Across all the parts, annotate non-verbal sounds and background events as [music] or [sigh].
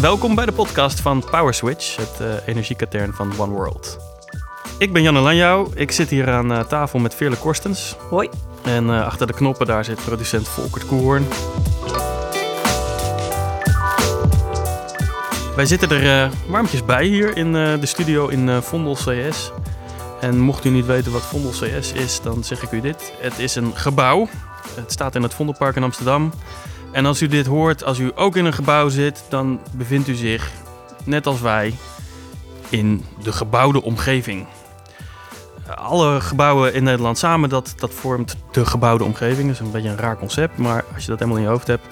Welkom bij de podcast van Power Switch, het uh, energiekatern van One World. Ik ben Janne Lanjouw. Ik zit hier aan uh, tafel met Veerle Korstens. Hoi. En uh, achter de knoppen daar zit producent Volkert Koehoorn. Wij zitten er warmpjes bij hier in de studio in Vondel CS. En mocht u niet weten wat Vondel CS is, dan zeg ik u dit. Het is een gebouw. Het staat in het Vondelpark in Amsterdam. En als u dit hoort, als u ook in een gebouw zit, dan bevindt u zich, net als wij, in de gebouwde omgeving. Alle gebouwen in Nederland samen, dat, dat vormt de gebouwde omgeving. Dat is een beetje een raar concept, maar als je dat helemaal in je hoofd hebt,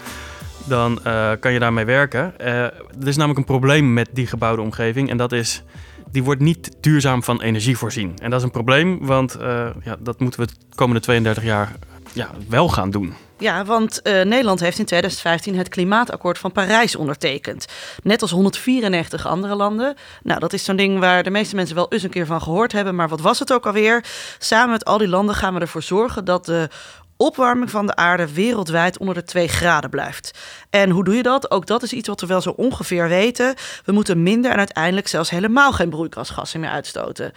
dan uh, kan je daarmee werken. Uh, er is namelijk een probleem met die gebouwde omgeving en dat is, die wordt niet duurzaam van energie voorzien. En dat is een probleem, want uh, ja, dat moeten we de komende 32 jaar ja, wel gaan doen. Ja, want uh, Nederland heeft in 2015 het Klimaatakkoord van Parijs ondertekend. Net als 194 andere landen. Nou, dat is zo'n ding waar de meeste mensen wel eens een keer van gehoord hebben. Maar wat was het ook alweer? Samen met al die landen gaan we ervoor zorgen dat de opwarming van de aarde wereldwijd onder de 2 graden blijft. En hoe doe je dat? Ook dat is iets wat we wel zo ongeveer weten. We moeten minder en uiteindelijk zelfs helemaal geen broeikasgassen meer uitstoten.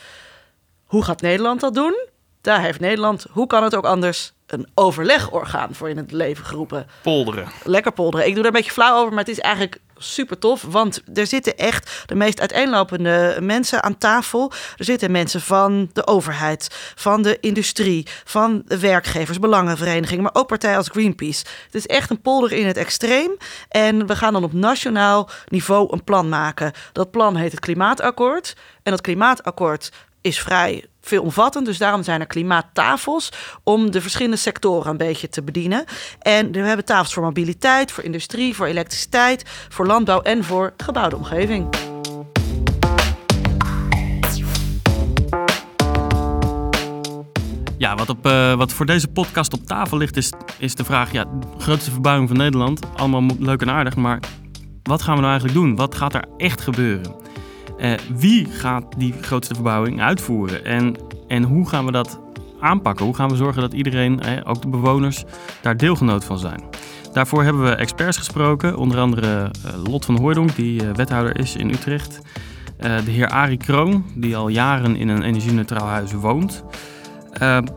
Hoe gaat Nederland dat doen? Daar heeft Nederland, hoe kan het ook anders, een overlegorgaan voor in het leven geroepen. Polderen. Lekker polderen. Ik doe daar een beetje flauw over, maar het is eigenlijk super tof. Want er zitten echt de meest uiteenlopende mensen aan tafel. Er zitten mensen van de overheid, van de industrie, van de werkgevers, belangenverenigingen, maar ook partijen als Greenpeace. Het is echt een polder in het extreem. En we gaan dan op nationaal niveau een plan maken. Dat plan heet het Klimaatakkoord. En dat Klimaatakkoord is vrij veelomvattend. Dus daarom zijn er klimaattafels om de verschillende sectoren een beetje te bedienen. En we hebben tafels voor mobiliteit, voor industrie, voor elektriciteit, voor landbouw en voor gebouwde omgeving. Ja, wat, op, uh, wat voor deze podcast op tafel ligt, is, is de vraag: ja, grootste verbouwing van Nederland. Allemaal leuk en aardig, maar wat gaan we nou eigenlijk doen? Wat gaat er echt gebeuren? Uh, wie gaat die grootste verbouwing uitvoeren? En, en hoe gaan we dat aanpakken? Hoe gaan we zorgen dat iedereen, eh, ook de bewoners, daar deelgenoot van zijn? Daarvoor hebben we experts gesproken, onder andere uh, Lot van Hooydonk, die wethouder is in Utrecht. de heer Arie Kroon, die al jaren in een energie-neutraal huis woont.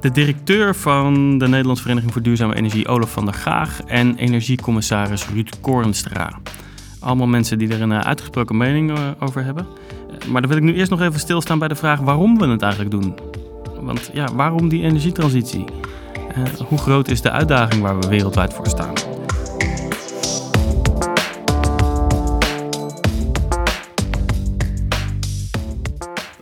de directeur van de Nederlandse Vereniging voor Duurzame Energie, Olaf van der Gaag. En energiecommissaris Ruud Korenstra. Allemaal mensen die er een uitgesproken mening over hebben. Maar dan wil ik nu eerst nog even stilstaan bij de vraag waarom we het eigenlijk doen. Want ja, waarom die energietransitie? Hoe groot is de uitdaging waar we wereldwijd voor staan?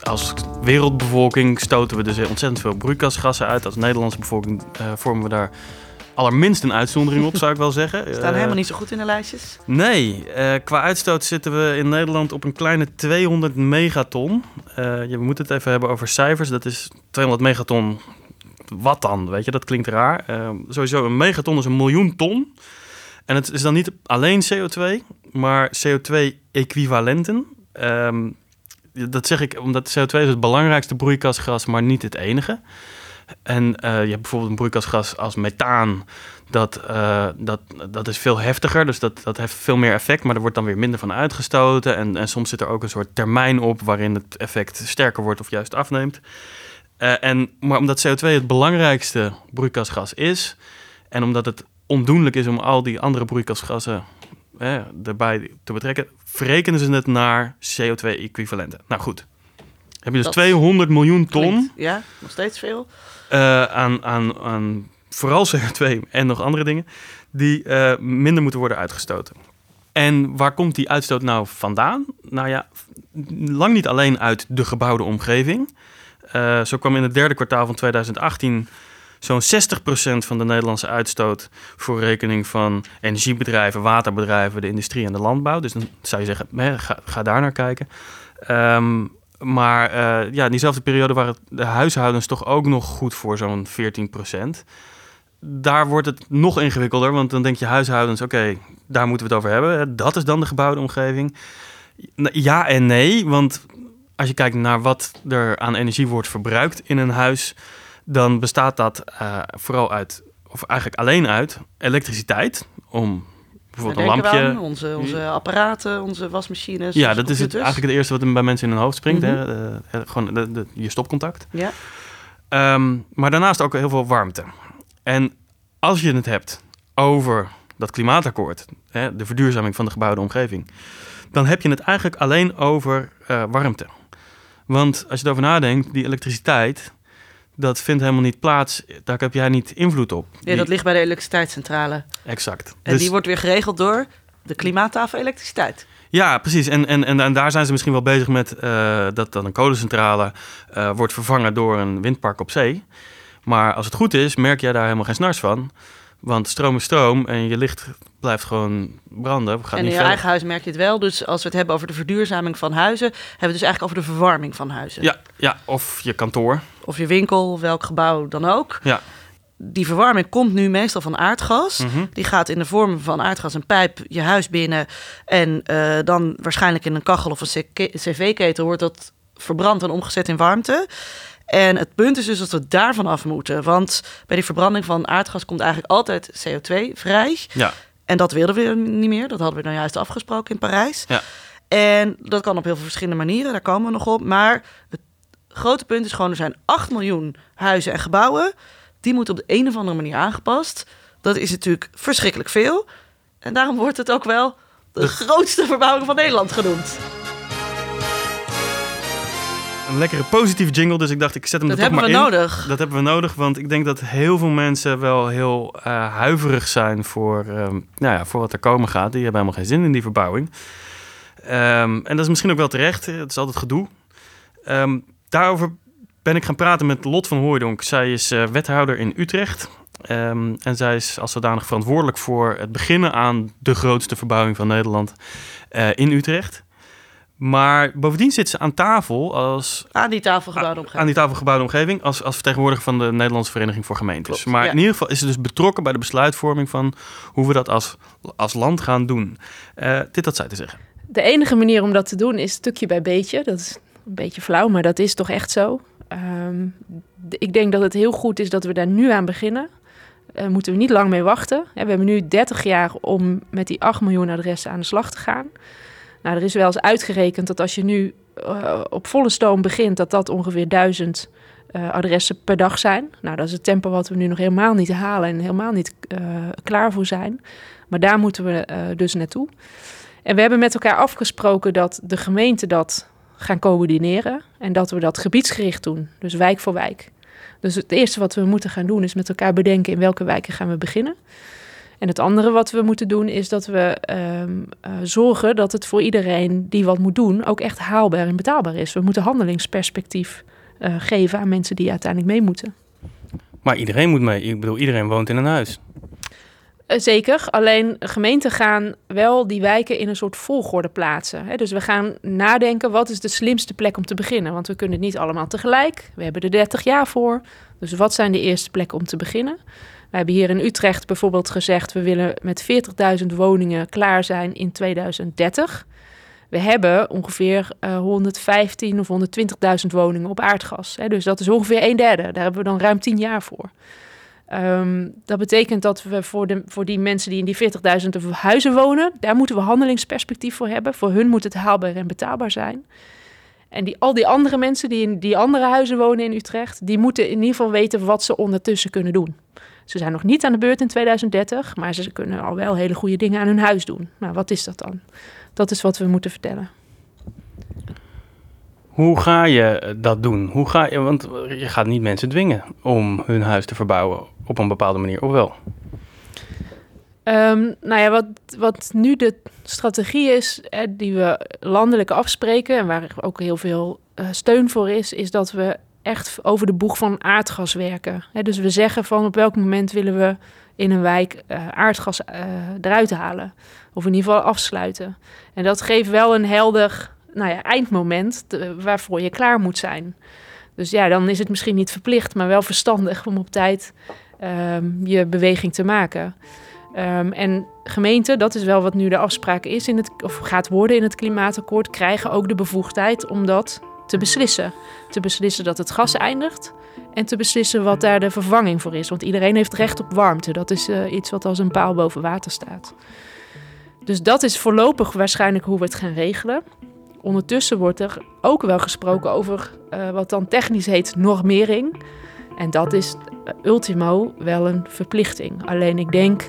Als wereldbevolking stoten we dus ontzettend veel broeikasgassen uit. Als Nederlandse bevolking vormen we daar allerminst een uitzondering op, zou ik wel zeggen. We [laughs] staan helemaal niet zo goed in de lijstjes. Nee, uh, qua uitstoot zitten we in Nederland op een kleine 200 megaton. Uh, je moet het even hebben over cijfers. Dat is 200 megaton. Wat dan? Weet je, dat klinkt raar. Sowieso, een megaton is een miljoen ton. En het is dan niet alleen CO2, maar CO2-equivalenten. Um, dat zeg ik omdat CO2 is het belangrijkste broeikasgas, maar niet het enige. En uh, je hebt bijvoorbeeld een broeikasgas als methaan. Dat, uh, dat, dat is veel heftiger, dus dat, dat heeft veel meer effect, maar er wordt dan weer minder van uitgestoten. En, en soms zit er ook een soort termijn op waarin het effect sterker wordt of juist afneemt. Uh, en, maar omdat CO2 het belangrijkste broeikasgas is, en omdat het ondoenlijk is om al die andere broeikasgassen eh, erbij te betrekken, verrekenen ze het naar CO2-equivalenten. Nou goed, heb je dus dat 200 miljoen ton. Klinkt, ja, nog steeds veel. Uh, aan, aan, aan vooral [laughs] CO2 en nog andere dingen, die uh, minder moeten worden uitgestoten. En waar komt die uitstoot nou vandaan? Nou ja, lang niet alleen uit de gebouwde omgeving. Uh, zo kwam in het derde kwartaal van 2018 zo'n 60% van de Nederlandse uitstoot voor rekening van energiebedrijven, waterbedrijven, de industrie en de landbouw. Dus dan zou je zeggen, ga, daar naar kijken. Um, maar uh, ja, in diezelfde periode waren de huishoudens toch ook nog goed voor zo'n 14% Daar wordt het nog ingewikkelder, want dan denk je huishoudens, oké, daar moeten we het over hebben. Dat is dan de gebouwde omgeving. Ja en nee, want als je kijkt naar wat er aan energie wordt verbruikt in een huis, dan bestaat dat uh, vooral uit of eigenlijk alleen uit, elektriciteit. Om bijvoorbeeld een lampje. aan, onze, onze apparaten, onze wasmachines. Ja, dat is het, eigenlijk het eerste wat bij mensen in hun hoofd springt. Mhm. hè? Eh, eh, gewoon de, de- je stopcontact. Ja. Ehm, maar daarnaast ook heel veel warmte. En als je het hebt over dat klimaatakkoord, hè, de verduurzaming van de gebouwde omgeving, dan heb je het eigenlijk alleen over eh, warmte. Want als je erover nadenkt, die elektriciteit, dat vindt helemaal niet plaats. Daar heb jij niet invloed op. ja, Die- dat ligt bij de elektriciteitscentrale. Exact. En Dus- die wordt weer geregeld door de klimaattafel elektriciteit. Ja, precies. En, en, en, en daar zijn ze misschien wel bezig met eh, dat dan een kolencentrale eh, wordt vervangen door een windpark op zee. Maar als het goed is, merk jij daar helemaal geen snars van. Want stroom is stroom en je licht blijft gewoon branden. Gaat en in niet je verder. eigen huis merk je het wel. Dus als we het hebben over de verduurzaming van huizen, hebben we het dus eigenlijk over de verwarming van huizen. Ja, ja, of je kantoor. Of je winkel, welk gebouw dan ook. Ja. Die verwarming komt nu meestal van aardgas. Mhm. Die gaat in de vorm van aardgas een pijp je huis binnen. En eh, dan waarschijnlijk in een kachel of een cv-ketel wordt dat verbrand en omgezet in warmte. En het punt is dus dat we daarvan af moeten. Want bij die verbranding van aardgas komt eigenlijk altijd CO2 vrij. Ja, En dat wilden we niet meer. Dat hadden we nou juist afgesproken in Parijs. Ja. En dat kan op heel veel verschillende manieren. Daar komen we nog op. Maar het grote punt is gewoon... er zijn 8 miljoen huizen en gebouwen. Die moeten op de een of andere manier aangepast. Dat is natuurlijk verschrikkelijk veel. En daarom wordt het ook wel... de, De- grootste verbouwing van Nederland genoemd. Een lekkere positieve jingle. Dus ik dacht, ik zet hem Dat er toch hebben we maar in. nodig. Dat hebben we nodig, want ik denk dat heel veel mensen wel heel eh, huiverig zijn voor, ehm, nou ja, voor wat er komen gaat. Die hebben helemaal geen zin in die verbouwing. Ehm, en dat is misschien ook wel terecht. Het is altijd gedoe. Ehm, daarover ben ik gaan praten met Lot van Hooijdonk. Zij is eh, wethouder in Utrecht. En zij is als zodanig verantwoordelijk voor het beginnen aan de grootste verbouwing van Nederland eh, in Utrecht. Maar bovendien zit ze aan tafel als Aan die tafel gebouwde omgeving. aan die tafel gebouwde omgeving als, als vertegenwoordiger van de Nederlandse Vereniging voor Gemeentes. Klopt, maar ja. in ieder geval is ze dus betrokken bij de besluitvorming van hoe we dat als, als land gaan doen. Eh, dit had zij te zeggen. De enige manier om dat te doen is stukje bij beetje. Dat is een beetje flauw, maar dat is toch echt zo. Ehm, ik denk dat het heel goed is dat we daar nu aan beginnen. Daar moeten we niet lang mee wachten. Hè, We hebben nu 30 jaar om met die 8 miljoen adressen aan de slag te gaan. Nou, er is wel eens uitgerekend dat als je nu eh, op volle stoom begint, dat dat ongeveer 1000 eh, adressen per dag zijn. Nou, dat is het tempo wat we nu nog helemaal niet halen en helemaal niet eh, klaar voor zijn. Maar daar moeten we dus naartoe. En we hebben met elkaar afgesproken dat de gemeente dat gaan coördineren en dat we dat gebiedsgericht doen, dus wijk voor wijk. Dus het eerste wat we moeten gaan doen is met elkaar bedenken in welke wijken gaan we beginnen. En het andere wat we moeten doen is dat we ehm, eh, zorgen dat het voor iedereen die wat moet doen ook echt haalbaar en betaalbaar is. We moeten handelingsperspectief eh, geven aan mensen die uiteindelijk mee moeten. Maar iedereen moet mee. Ik bedoel, iedereen woont in een huis. Eh, Zeker, alleen gemeenten gaan wel die wijken in een soort volgorde plaatsen. Dus we gaan nadenken wat is de slimste plek om te beginnen. Want we kunnen het niet allemaal tegelijk. We hebben er 30 jaar voor. Dus wat zijn de eerste plekken om te beginnen? We hebben hier in Utrecht bijvoorbeeld gezegd... we willen met 40.000 woningen klaar zijn in 2030. We hebben ongeveer eh 115 of 120.000 woningen op aardgas. Hè? Dus dat is ongeveer een derde. Daar hebben we dan ruim 10 jaar voor. Ehm, dat betekent dat we voor, de, voor die mensen die in die 40.000 huizen wonen, daar moeten we handelingsperspectief voor hebben. Voor hun moet het haalbaar en betaalbaar zijn. En die, al die andere mensen die in die andere huizen wonen in Utrecht, die moeten in ieder geval weten wat ze ondertussen kunnen doen. Ze zijn nog niet aan de beurt in 2030, maar ze kunnen al wel hele goede dingen aan hun huis doen. Nou, wat is dat dan? Dat is wat we moeten vertellen. Hoe ga je eh, dat doen? Hoe ga je, want je gaat niet mensen dwingen om hun huis te verbouwen op een bepaalde manier, of wel? Ehm, nou ja, wat, wat nu de strategie is, eh, die we landelijk afspreken en waar ook heel veel eh, steun voor is, is dat we echt over de boeg van aardgas werken. Dus we zeggen van op welk moment willen we in een wijk eh, aardgas eh, eruit halen. Of in ieder geval afsluiten. En dat geeft wel een helder nou ja, eindmoment waarvoor je klaar moet zijn. Dus ja, dan is het misschien niet verplicht, maar wel verstandig om op tijd ehm, je beweging te maken. Ehm, en gemeenten, dat is wel wat nu de afspraak is in het, of gaat worden in het klimaatakkoord, krijgen ook de bevoegdheid om dat te beslissen. Te beslissen dat het gas eindigt en te beslissen wat daar de vervanging voor is. Want iedereen heeft recht op warmte. Dat is uh, iets wat als een paal boven water staat. Dus dat is voorlopig waarschijnlijk hoe we het gaan regelen. Ondertussen wordt er ook wel gesproken over uh, wat dan technisch heet normering. En dat is uh, ultimo wel een verplichting. Alleen ik denk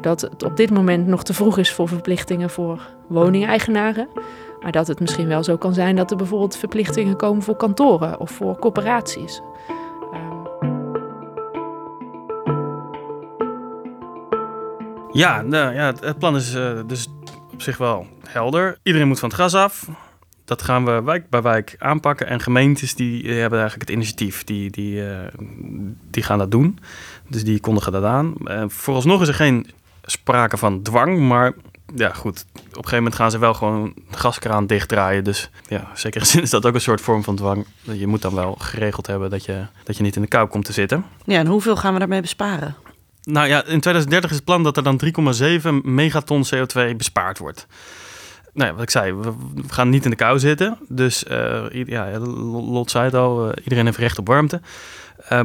dat het op dit moment nog te vroeg is voor verplichtingen voor woningeigenaren. Maar dat het misschien wel zo kan zijn dat er bijvoorbeeld verplichtingen komen voor kantoren of voor corporaties. Ja, nou, ja, het plan is uh, dus op zich wel helder. Iedereen moet van het gas af. Dat gaan we wijk bij wijk aanpakken. En gemeentes die hebben eigenlijk het initiatief. Die, die, uh, die gaan dat doen. Dus die kondigen dat aan. Uh, vooralsnog is er geen sprake van dwang. Maar ja, goed. Op een gegeven moment gaan ze wel gewoon de gaskraan dichtdraaien. Dus ja, zeker [laughs] zin is dat ook een soort vorm van dwang. Je moet dan wel geregeld hebben dat je, dat je niet in de kou komt te zitten. Ja, en hoeveel gaan we daarmee besparen? Nou ja, in 2030 is het plan dat er dan 3,7 megaton CO2 bespaard wordt. Nou ja, wat ik zei, we gaan niet in de kou zitten. Dus uh, ja, Lot zei het al, uh, iedereen heeft recht op warmte. Uh,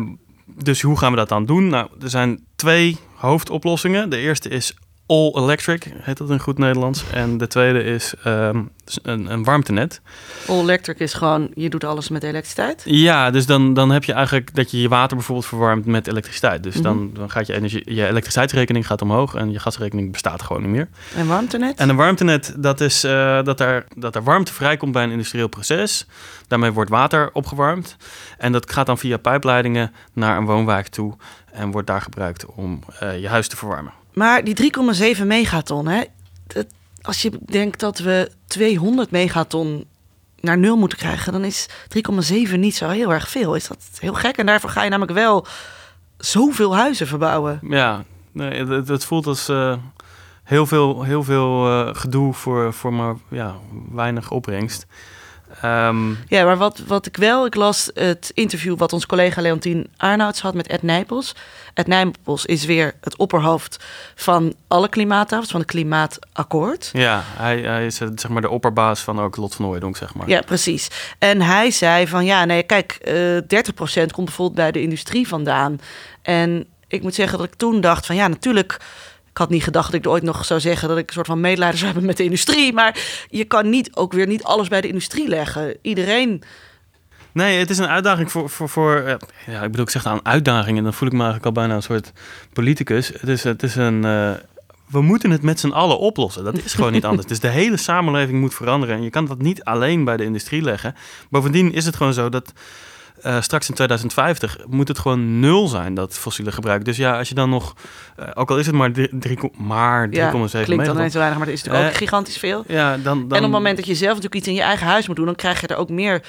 dus hoe gaan we dat dan doen? Nou, er zijn twee hoofdoplossingen. De eerste is all electric, heet dat in goed Nederlands. En de tweede is um, een, een warmtenet. All electric is gewoon, je doet alles met elektriciteit? Ja, dus dan, dan heb je eigenlijk dat je je water bijvoorbeeld verwarmt met elektriciteit. Dus mm -hmm. dan, dan gaat je, energie, je elektriciteitsrekening gaat omhoog en je gasrekening bestaat gewoon niet meer. En warmtenet? En een warmtenet, dat is uh, dat, er, dat er warmte vrijkomt bij een industrieel proces. Daarmee wordt water opgewarmd. En dat gaat dan via pijpleidingen naar een woonwijk toe en wordt daar gebruikt om uh, je huis te verwarmen. Maar die 3,7 megaton, hè, dat, als je denkt dat we 200 megaton naar nul moeten krijgen, dan is 3,7 niet zo heel erg veel. Is dat heel gek? En daarvoor ga je namelijk wel zoveel huizen verbouwen. Ja, nee, het, voelt als uh, heel veel, heel veel uh, gedoe voor, voor maar ja, weinig opbrengst. Um, ja, maar wat, wat ik wel, ik las het interview wat onze collega Leontien Arnouds had met Ed Nijpels. Ed Nijpels is weer het opperhoofd van alle klimaattafels, van het klimaatakkoord. Ja, hij, hij is zeg maar de opperbaas van ook Lot van Ooydonk, zeg maar. Ja, precies. En hij zei van ja, nee, kijk, uh, 30% komt bijvoorbeeld bij de industrie vandaan. En ik moet zeggen dat ik toen dacht van ja, natuurlijk ik had niet gedacht dat ik ooit nog zou zeggen dat ik een soort van medelijden zou hebben met de industrie. Maar je kan niet ook weer niet alles bij de industrie leggen. Iedereen. Nee, het is een uitdaging voor. voor, voor ja, ik bedoel, ik zeg een uitdaging en dan voel ik me eigenlijk al bijna een soort politicus. Het is, het is een. Uh, we moeten het met z'n allen oplossen. Dat is gewoon niet anders. Dus de hele samenleving moet veranderen. En je kan dat niet alleen bij de industrie leggen. Bovendien is het gewoon zo dat uh, straks in 2050 moet het gewoon nul zijn, dat fossiele gebruik. Dus ja, als je dan nog, uh, ook al is het maar 3,7 maar 3,7 ja, klinkt dan niet zo weinig, maar dat is natuurlijk uh, ook gigantisch veel. Ja, dan, dan... En op het moment dat je zelf natuurlijk iets in je eigen huis moet doen, dan krijg je er ook meer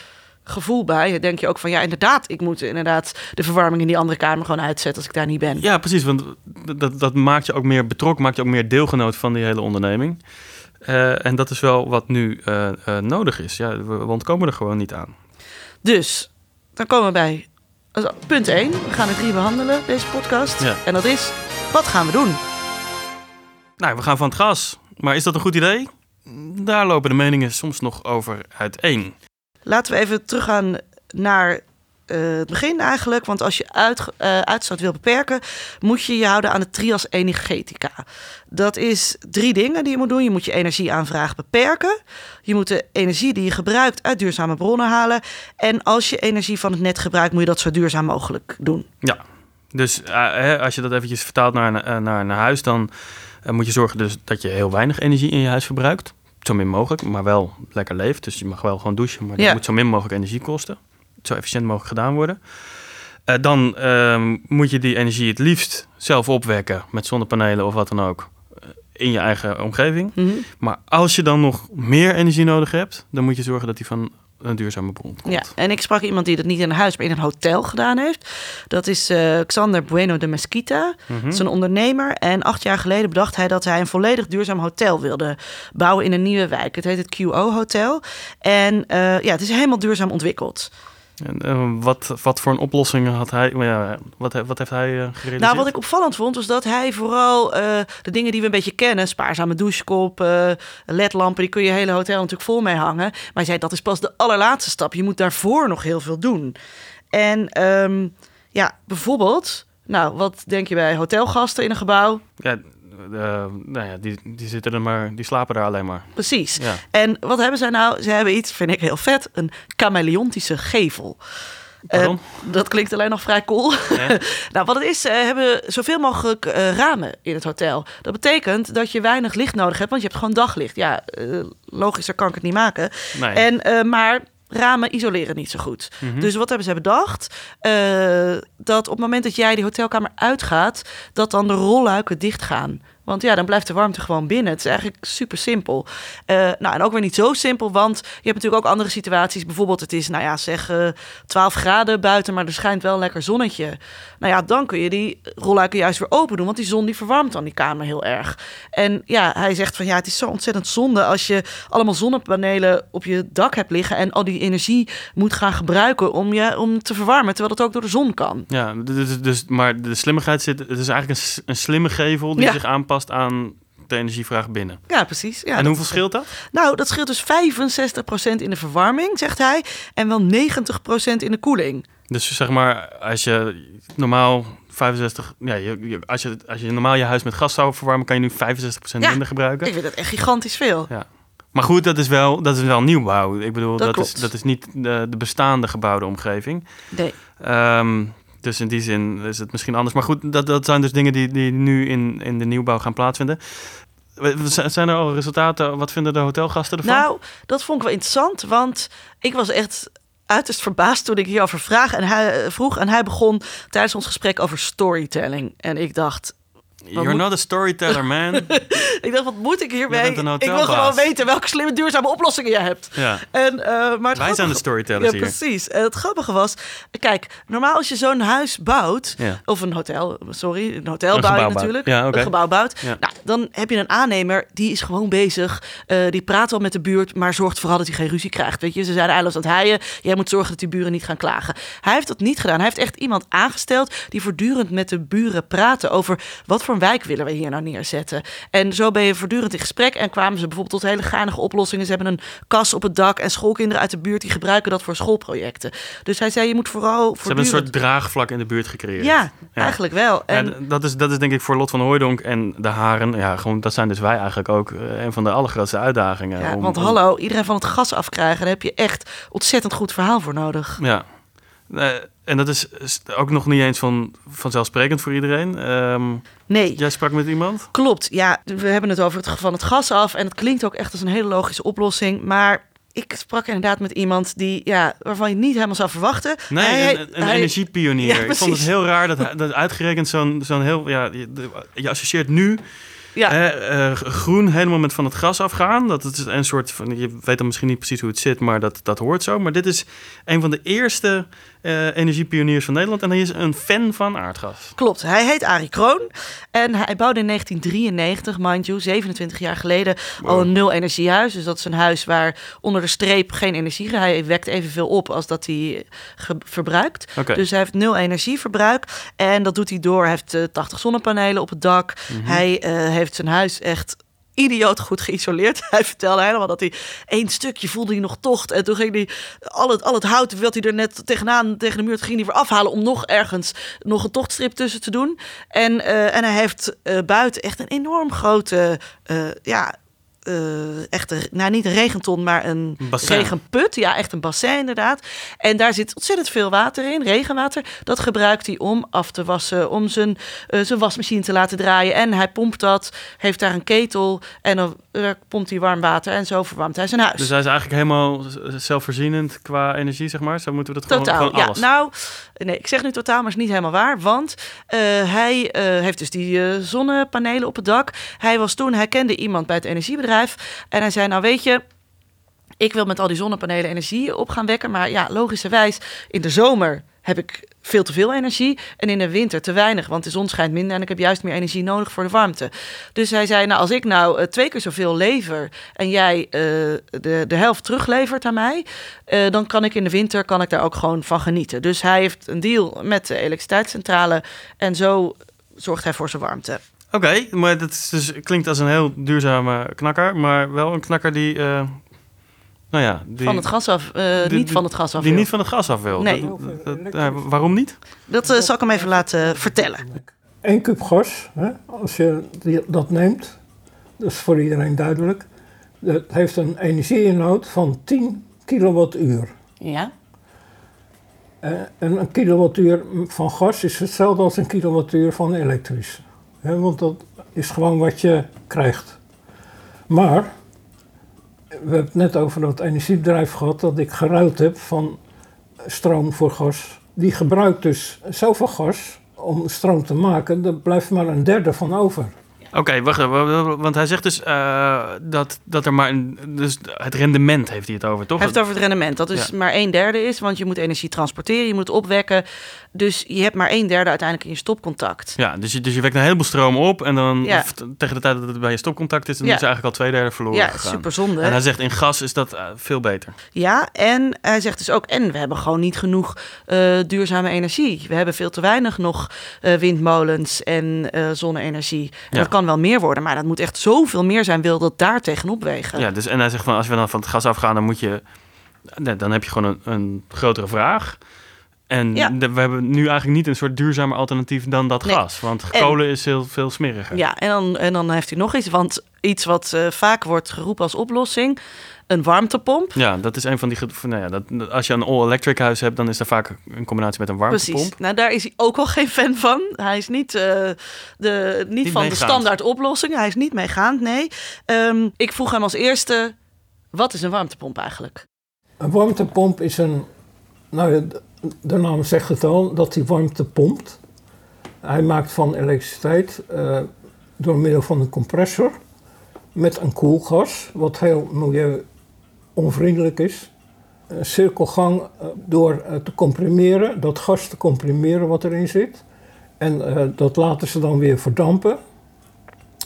gevoel bij. Dan denk je ook van ja, inderdaad, ik moet inderdaad de verwarming in die andere kamer gewoon uitzetten als ik daar niet ben. Ja, precies, want dat, dat maakt je ook meer betrokken, maakt je ook meer deelgenoot van die hele onderneming. En dat is wel wat nu nodig is. Ja, we, we ontkomen er gewoon niet aan. Dus dan komen we bij punt 1. We gaan er drie behandelen, deze podcast. Ja. En dat is, wat gaan we doen? Nou, we gaan van het gas. Maar is dat een goed idee? Daar lopen de meningen soms nog over uiteen. Laten we even teruggaan naar uh, het begin eigenlijk. Want als je uit, uh, uitstoot wil beperken, moet je je houden aan de trias energetica. Dat is drie dingen die je moet doen. Je moet je energieaanvraag beperken. Je moet de energie die je gebruikt uit duurzame bronnen halen. En als je energie van het net gebruikt, moet je dat zo duurzaam mogelijk doen. Ja, dus uh, als je dat eventjes vertaalt naar, naar, naar huis, dan moet je zorgen dus dat je heel weinig energie in je huis verbruikt. Zo min mogelijk, maar wel lekker leeft. Dus je mag wel gewoon douchen, maar ja. dat moet zo min mogelijk energie kosten zo efficiënt mogelijk gedaan worden. Uh, dan uh, moet je die energie het liefst zelf opwekken met zonnepanelen of wat dan ook uh, in je eigen omgeving. Mm -hmm. Maar als je dan nog meer energie nodig hebt, dan moet je zorgen dat die van een duurzame bron komt. Ja, en ik sprak iemand die dat niet in een huis, maar in een hotel gedaan heeft. Dat is uh, Xander Bueno de Mesquita. Mm -hmm. Dat is een ondernemer. En acht jaar geleden bedacht hij dat hij een volledig duurzaam hotel wilde bouwen in een nieuwe wijk. Het heet het QO Hotel. En uh, ja, het is helemaal duurzaam ontwikkeld. En, eh, wat, wat voor een oplossing had hij? Ja, wat, wat heeft hij eh, gerealiseerd? Nou, wat ik opvallend vond, was dat hij vooral eh, de dingen die we een beetje kennen, spaarzame douchekop, ledlampen, die kun je hele hotel natuurlijk vol mee hangen. Maar hij zei dat is pas de allerlaatste stap. Je moet daarvoor nog heel veel doen. En ehm, ja, bijvoorbeeld, nou, wat denk je bij hotelgasten in een gebouw? Ja, eh, nou ja, die, die zitten er maar, die slapen daar alleen maar. Precies. Ja. En wat hebben zij nou? Ze hebben iets, vind ik heel vet, een chameleontische gevel. Pardon? dat klinkt alleen nog vrij cool. Ja. [laughs] nou, wat het is, ze hebben zoveel mogelijk eh, ramen in het hotel. Dat betekent dat je weinig licht nodig hebt, want je hebt gewoon daglicht. Ja, logischer kan ik het niet maken. Nee. En, maar ramen isoleren niet zo goed. Mhm. Dus wat hebben ze bedacht? Eh, dat op het moment dat jij die hotelkamer uitgaat, dat dan de rolluiken dicht gaan. Want ja, dan blijft de warmte gewoon binnen. Het is eigenlijk super simpel. Eh, nou, en ook weer niet zo simpel, want je hebt natuurlijk ook andere situaties. Bijvoorbeeld, het is, nou ja, zeg eh 12 graden buiten, maar er schijnt wel een lekker zonnetje. Nou ja, dan kun je die rolluiken juist weer open doen, want die zon die verwarmt dan die kamer heel erg. En ja, hij zegt van ja, het is zo ontzettend zonde als je allemaal zonnepanelen op je dak hebt liggen en al die energie moet gaan gebruiken om je om te verwarmen, terwijl het ook door de zon kan. Ja, dus, dus, maar de slimmigheid zit... Het is eigenlijk een, een slimme gevel die Ja. zich aanpast aan de energievraag binnen. Ja, precies. Ja, en dat- hoeveel scheelt dat? Nou, dat scheelt dus 65% in de verwarming, zegt hij, en wel 90% in de koeling. Dus zeg maar, als je normaal 65... Ja, je, je- als, je, als je normaal je huis met gas zou verwarmen... kan je nu 65% Ja. minder gebruiken. Ik vind dat echt gigantisch veel. Ja. Maar goed, dat is wel, dat is wel nieuwbouw. Ik bedoel, Dat dat, is, dat is niet de, de bestaande gebouwde omgeving. Nee. Ehm, dus in die zin is het misschien anders. Maar goed, dat, dat zijn dus dingen die, die nu in, in de nieuwbouw gaan plaatsvinden. Zijn er al resultaten? Wat vinden de hotelgasten ervan? Nou, dat vond ik wel interessant, want ik was echt uiterst verbaasd toen ik hierover vraag en hij, eh, vroeg. En hij begon tijdens ons gesprek over storytelling. En ik dacht, You're moet- not a storyteller, man. [laughs] ik dacht, wat moet ik hiermee? Ik wil gewoon weten welke slimme duurzame oplossingen je hebt. ja. En, eh, maar het Wij zijn de storytellers Ja, hier. precies. En het grappige was, kijk, normaal als je zo'n huis bouwt, Ja. of een hotel, sorry, een hotel bouw je natuurlijk, Ja, een gebouw bouwt. Ja. Nou, dan heb je een aannemer, die is gewoon bezig, eh, die praat wel met de buurt, maar zorgt vooral dat hij geen ruzie krijgt. Weet je, ze zijn eindeloos aan het heien, jij moet zorgen dat die buren niet gaan klagen. Hij heeft dat niet gedaan. Hij heeft echt iemand aangesteld die voortdurend met de buren praten over wat voor een wijk willen we hier nou neerzetten. En zo ben je voortdurend in gesprek en kwamen ze bijvoorbeeld tot hele geinige oplossingen. Ze hebben een kas op het dak en schoolkinderen uit de buurt die gebruiken dat voor schoolprojecten. Dus hij zei, je moet vooral Ze hebben een voortdurend... soort draagvlak in de buurt gecreëerd. Ja, Ja. eigenlijk wel. En, dat, is, dat is denk ik voor Lot van Hooijdonk en de Haren... Ja, gewoon, dat zijn dus wij eigenlijk ook eh, een van de allergrootste uitdagingen. ja, om- want om- hallo, iedereen van het gas afkrijgen, daar heb je echt ontzettend goed verhaal voor nodig. Ja. Eh, en dat is ook nog niet eens van, vanzelfsprekend voor iedereen. Ehm, Nee. jij sprak met iemand? Klopt, ja, we hebben het over het van het gas af en het klinkt ook echt als een hele logische oplossing, maar ik sprak inderdaad met iemand die, ja, waarvan je niet helemaal zou verwachten. Nee, Hij- een, een hij- energiepionier. Ja, ik vond het heel raar dat, dat uitgerekend zo'n zo'n heel... Ja, je associeert nu Ja, hè, eh, groen helemaal met van het gas afgaan. Dat is een soort van... Je weet dan misschien niet precies hoe het zit, maar dat, dat hoort zo. Maar dit is een van de eerste eh, energiepioniers van Nederland. En hij is een fan van aardgas. klopt. Hij heet Arie Kroon en hij bouwde in 1993, mind you, 27 jaar geleden, al een nul-energiehuis. Dus dat is een huis waar onder de streep geen energie... Hij wekt evenveel op als dat hij verbruikt. Dus hij heeft nul energieverbruik. En dat doet hij door. Hij heeft eh, 80 zonnepanelen op het dak. Mhm. Hij eh, heeft zijn huis echt idioot goed geïsoleerd. [laughs] Hij vertelde helemaal dat hij één stukje voelde hij nog tocht. En toen ging hij al het, al het hout wat hij er net tegenaan tegen de muur ging hij weer afhalen om nog ergens nog een tochtstrip tussen te doen. En, eh, en hij heeft eh, buiten echt een enorm grote eh, ja, eh, echt een, nou niet een regenton, maar een bassin. regenput. Ja, echt een bassin inderdaad. En daar zit ontzettend veel water in, regenwater. Dat gebruikt hij om af te wassen, om zijn, eh, zijn wasmachine te laten draaien. En hij pompt dat, heeft daar een ketel en dan eh, pompt hij warm water en zo verwarmt hij zijn huis. Dus hij is eigenlijk helemaal zelfvoorzienend qua energie, zeg maar. Zo moeten we dat gewoon, Totaal, gewoon ja. alles. Nou, nee, ik zeg nu totaal, maar is niet helemaal waar. Want eh, hij eh, heeft dus die eh, zonnepanelen op het dak. Hij was toen, hij kende iemand bij het energiebedrijf. En hij zei, nou weet je, ik wil met al die zonnepanelen energie op gaan wekken. Maar ja, logischerwijs, in de zomer heb ik veel te veel energie. En in de winter te weinig, want de zon schijnt minder en ik heb juist meer energie nodig voor de warmte. Dus hij zei, nou als ik nou uh, twee keer zoveel lever en jij uh, de, de helft teruglevert aan mij, uh, dan kan ik in de winter kan ik daar ook gewoon van genieten. Dus hij heeft een deal met de elektriciteitscentrale en zo zorgt hij voor zijn warmte. Oké, okay, maar dat is dus, klinkt als een heel duurzame knakker, maar wel een knakker die nou ja, die, van het gas af, uh, die, niet van het gas af Die wil. niet van het gas af wil. Nee. Dat, dat, uh, waarom niet? Dat uh, zal ik hem even laten vertellen. 1 kub gas, hè, als je die, dat neemt, dat is voor iedereen duidelijk. Dat heeft een energieinhoud van 10 kilowattuur. Ja. en een kilowattuur van gas is hetzelfde als een kilowattuur van elektrisch. Want dat is gewoon wat je krijgt. Maar we hebben het net over dat energiebedrijf gehad dat ik geruild heb van stroom voor gas. Die gebruikt dus zoveel gas om stroom te maken, er blijft maar een derde van over. Oké, okay, wacht even. Want hij zegt dus uh, dat, dat er maar een. Dus het rendement heeft hij het over, toch? Hij heeft het over het rendement. Dat is ja. maar een derde is, want je moet energie transporteren, je moet het opwekken. Dus je hebt maar een derde uiteindelijk in je stopcontact. Ja, dus je, dus je wekt een heleboel stroom op. En dan ja. tegen de tijd dat het bij je stopcontact is, dan ja. is eigenlijk al twee derde verloren. Ja, gegaan. super zonde. En hij zegt in gas is dat uh, veel beter. Ja, en hij zegt dus ook, en we hebben gewoon niet genoeg uh, duurzame energie. We hebben veel te weinig nog windmolens en zonne-energie. En dat kan wel meer worden, maar dat moet echt zoveel meer zijn, wil dat daar tegenop wegen. Ja, dus en hij zegt van als we dan van het gas afgaan, dan moet je, dan heb je gewoon een, een grotere vraag. En ja. we hebben nu eigenlijk niet een soort duurzamer alternatief dan dat nee. gas. Want en, kolen is heel veel smeriger. Ja, en dan, en dan heeft hij nog iets. Want iets wat uh, vaak wordt geroepen als oplossing. Een warmtepomp. Ja, dat is een van die... Nou ja, dat, als je een all-electric huis hebt, dan is dat vaak een combinatie met een warmtepomp. Precies. Nou, daar is hij ook al geen fan van. Hij is niet, uh, de, niet, niet van meegaand. de standaard oplossing. Hij is niet meegaand, nee. Um, ik vroeg hem als eerste, wat is een warmtepomp eigenlijk? Een warmtepomp is een... Nou, de naam zegt het al, dat hij warmte pompt. Hij maakt van elektriciteit uh, door middel van een compressor met een koelgas, wat heel milieu-onvriendelijk is. Een cirkelgang uh, door uh, te comprimeren, dat gas te comprimeren wat erin zit. En dat laten ze dan weer verdampen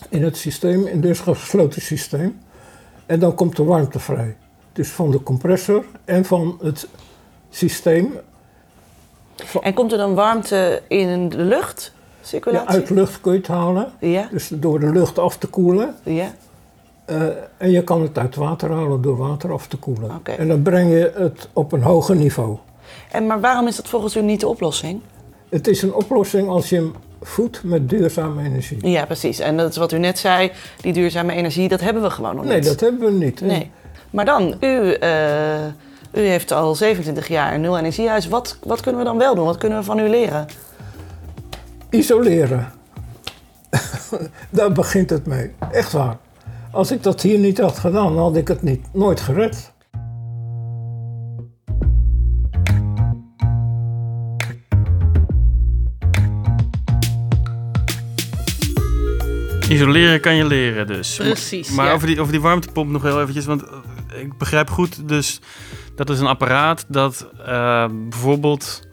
in het systeem, in dus gesloten systeem. En dan komt de warmte vrij. Dus van de compressor en van het systeem en komt er dan warmte in de lucht? Ja, uit de lucht kun je het halen. Ja. Dus door de lucht af te koelen. Ja. Uh, en je kan het uit water halen door water af te koelen. Okay. En dan breng je het op een hoger niveau. En maar waarom is dat volgens u niet de oplossing? Het is een oplossing als je hem voedt met duurzame energie. Ja, precies. En dat is wat u net zei, die duurzame energie, dat hebben we gewoon nog nee, niet. Nee, dat hebben we niet. Nee. Maar dan, u... Uh, u heeft al 27 jaar een nul energiehuis. Wat, wat kunnen we dan wel doen? Wat kunnen we van u leren? Isoleren. [laughs] Daar begint het mee. Echt waar. Als ik dat hier niet had gedaan, had ik het niet, nooit gered. Isoleren kan je leren dus. Precies, Maar ja. over, die, over die warmtepomp nog heel eventjes. Want ik begrijp goed, dus dat is een apparaat dat uh, bijvoorbeeld...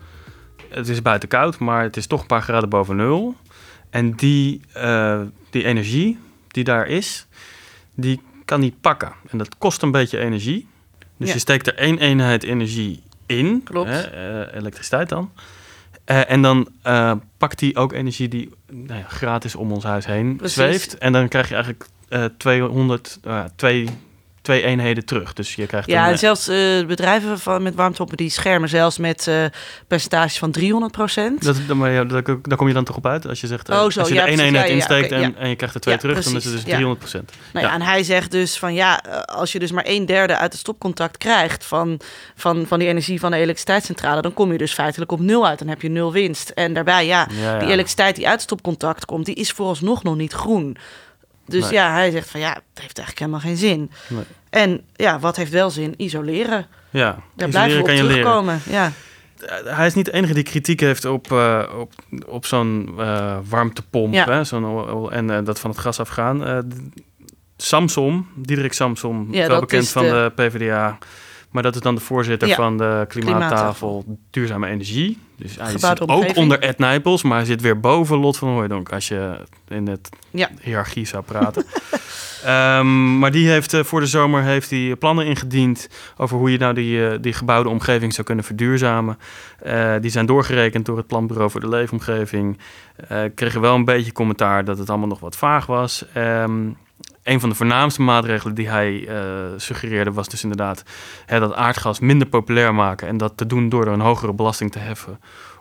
Het is buiten koud, maar het is toch een paar graden boven nul. En die, uh, die energie die daar is, die kan niet pakken. En dat kost een beetje energie. Dus Ja. je steekt er één eenheid energie in. Klopt. Hè, eh, elektriciteit dan. Eh, en dan eh, pakt die ook energie die nou ja, gratis om ons huis heen Precies. zweeft. En dan krijg je eigenlijk eh 200, uh, twee, eenheden terug. Dus je krijgt Ja, een, en eh, zelfs eh, bedrijven van, met warmtepompen die schermen zelfs met eh percentages van 300 procent. dat, dan- maar ja, daar, daar kom je dan toch op uit als je zegt, Oh, zo, als je ja, er één eenheid Ja, insteekt en, en je krijgt er twee terug, dan is het dus ja. 300 procent. Nou en hij zegt dus van ja, als je dus maar een derde uit het stopcontact krijgt van, van, van die energie van de elektriciteitscentrale, dan kom je dus feitelijk op nul uit. Dan heb je nul winst. En daarbij, ja. die elektriciteit die uit het stopcontact komt, die is vooralsnog nog niet groen. Dus Nee. ja, hij zegt van ja, het heeft eigenlijk helemaal geen zin. Nee. En ja, wat heeft wel zin? Isoleren. Ja, Daar isoleren blijven we op kan je leren. terugkomen. Ja. Eh, hij is niet de enige die kritiek heeft op, eh, op, op zo'n eh, warmtepomp. Ja. Hè? Zo'n, en dat van het gas afgaan. Samsom, Diederik Samsom, Ja, wel bekend is van de- de PvdA. Maar dat is dan de voorzitter Ja. van de klimaattafel. Duurzame Energie. Dus hij Gebouwde zit ook onder Ed Nijpels, maar hij zit weer boven Lot van Hooijdonk als je in het Ja. hiërarchie zou praten. [laughs] Ehm, maar die heeft eh, voor de zomer heeft hij plannen ingediend over hoe je nou die, eh, die gebouwde omgeving zou kunnen verduurzamen. Eh, die zijn doorgerekend door het Planbureau voor de Leefomgeving. Eh kregen wel een beetje commentaar dat het allemaal nog wat vaag was. Ehm, een van de voornaamste maatregelen die hij eh, suggereerde was dus inderdaad hè, dat aardgas minder populair maken. En dat te doen door er een hogere belasting te heffen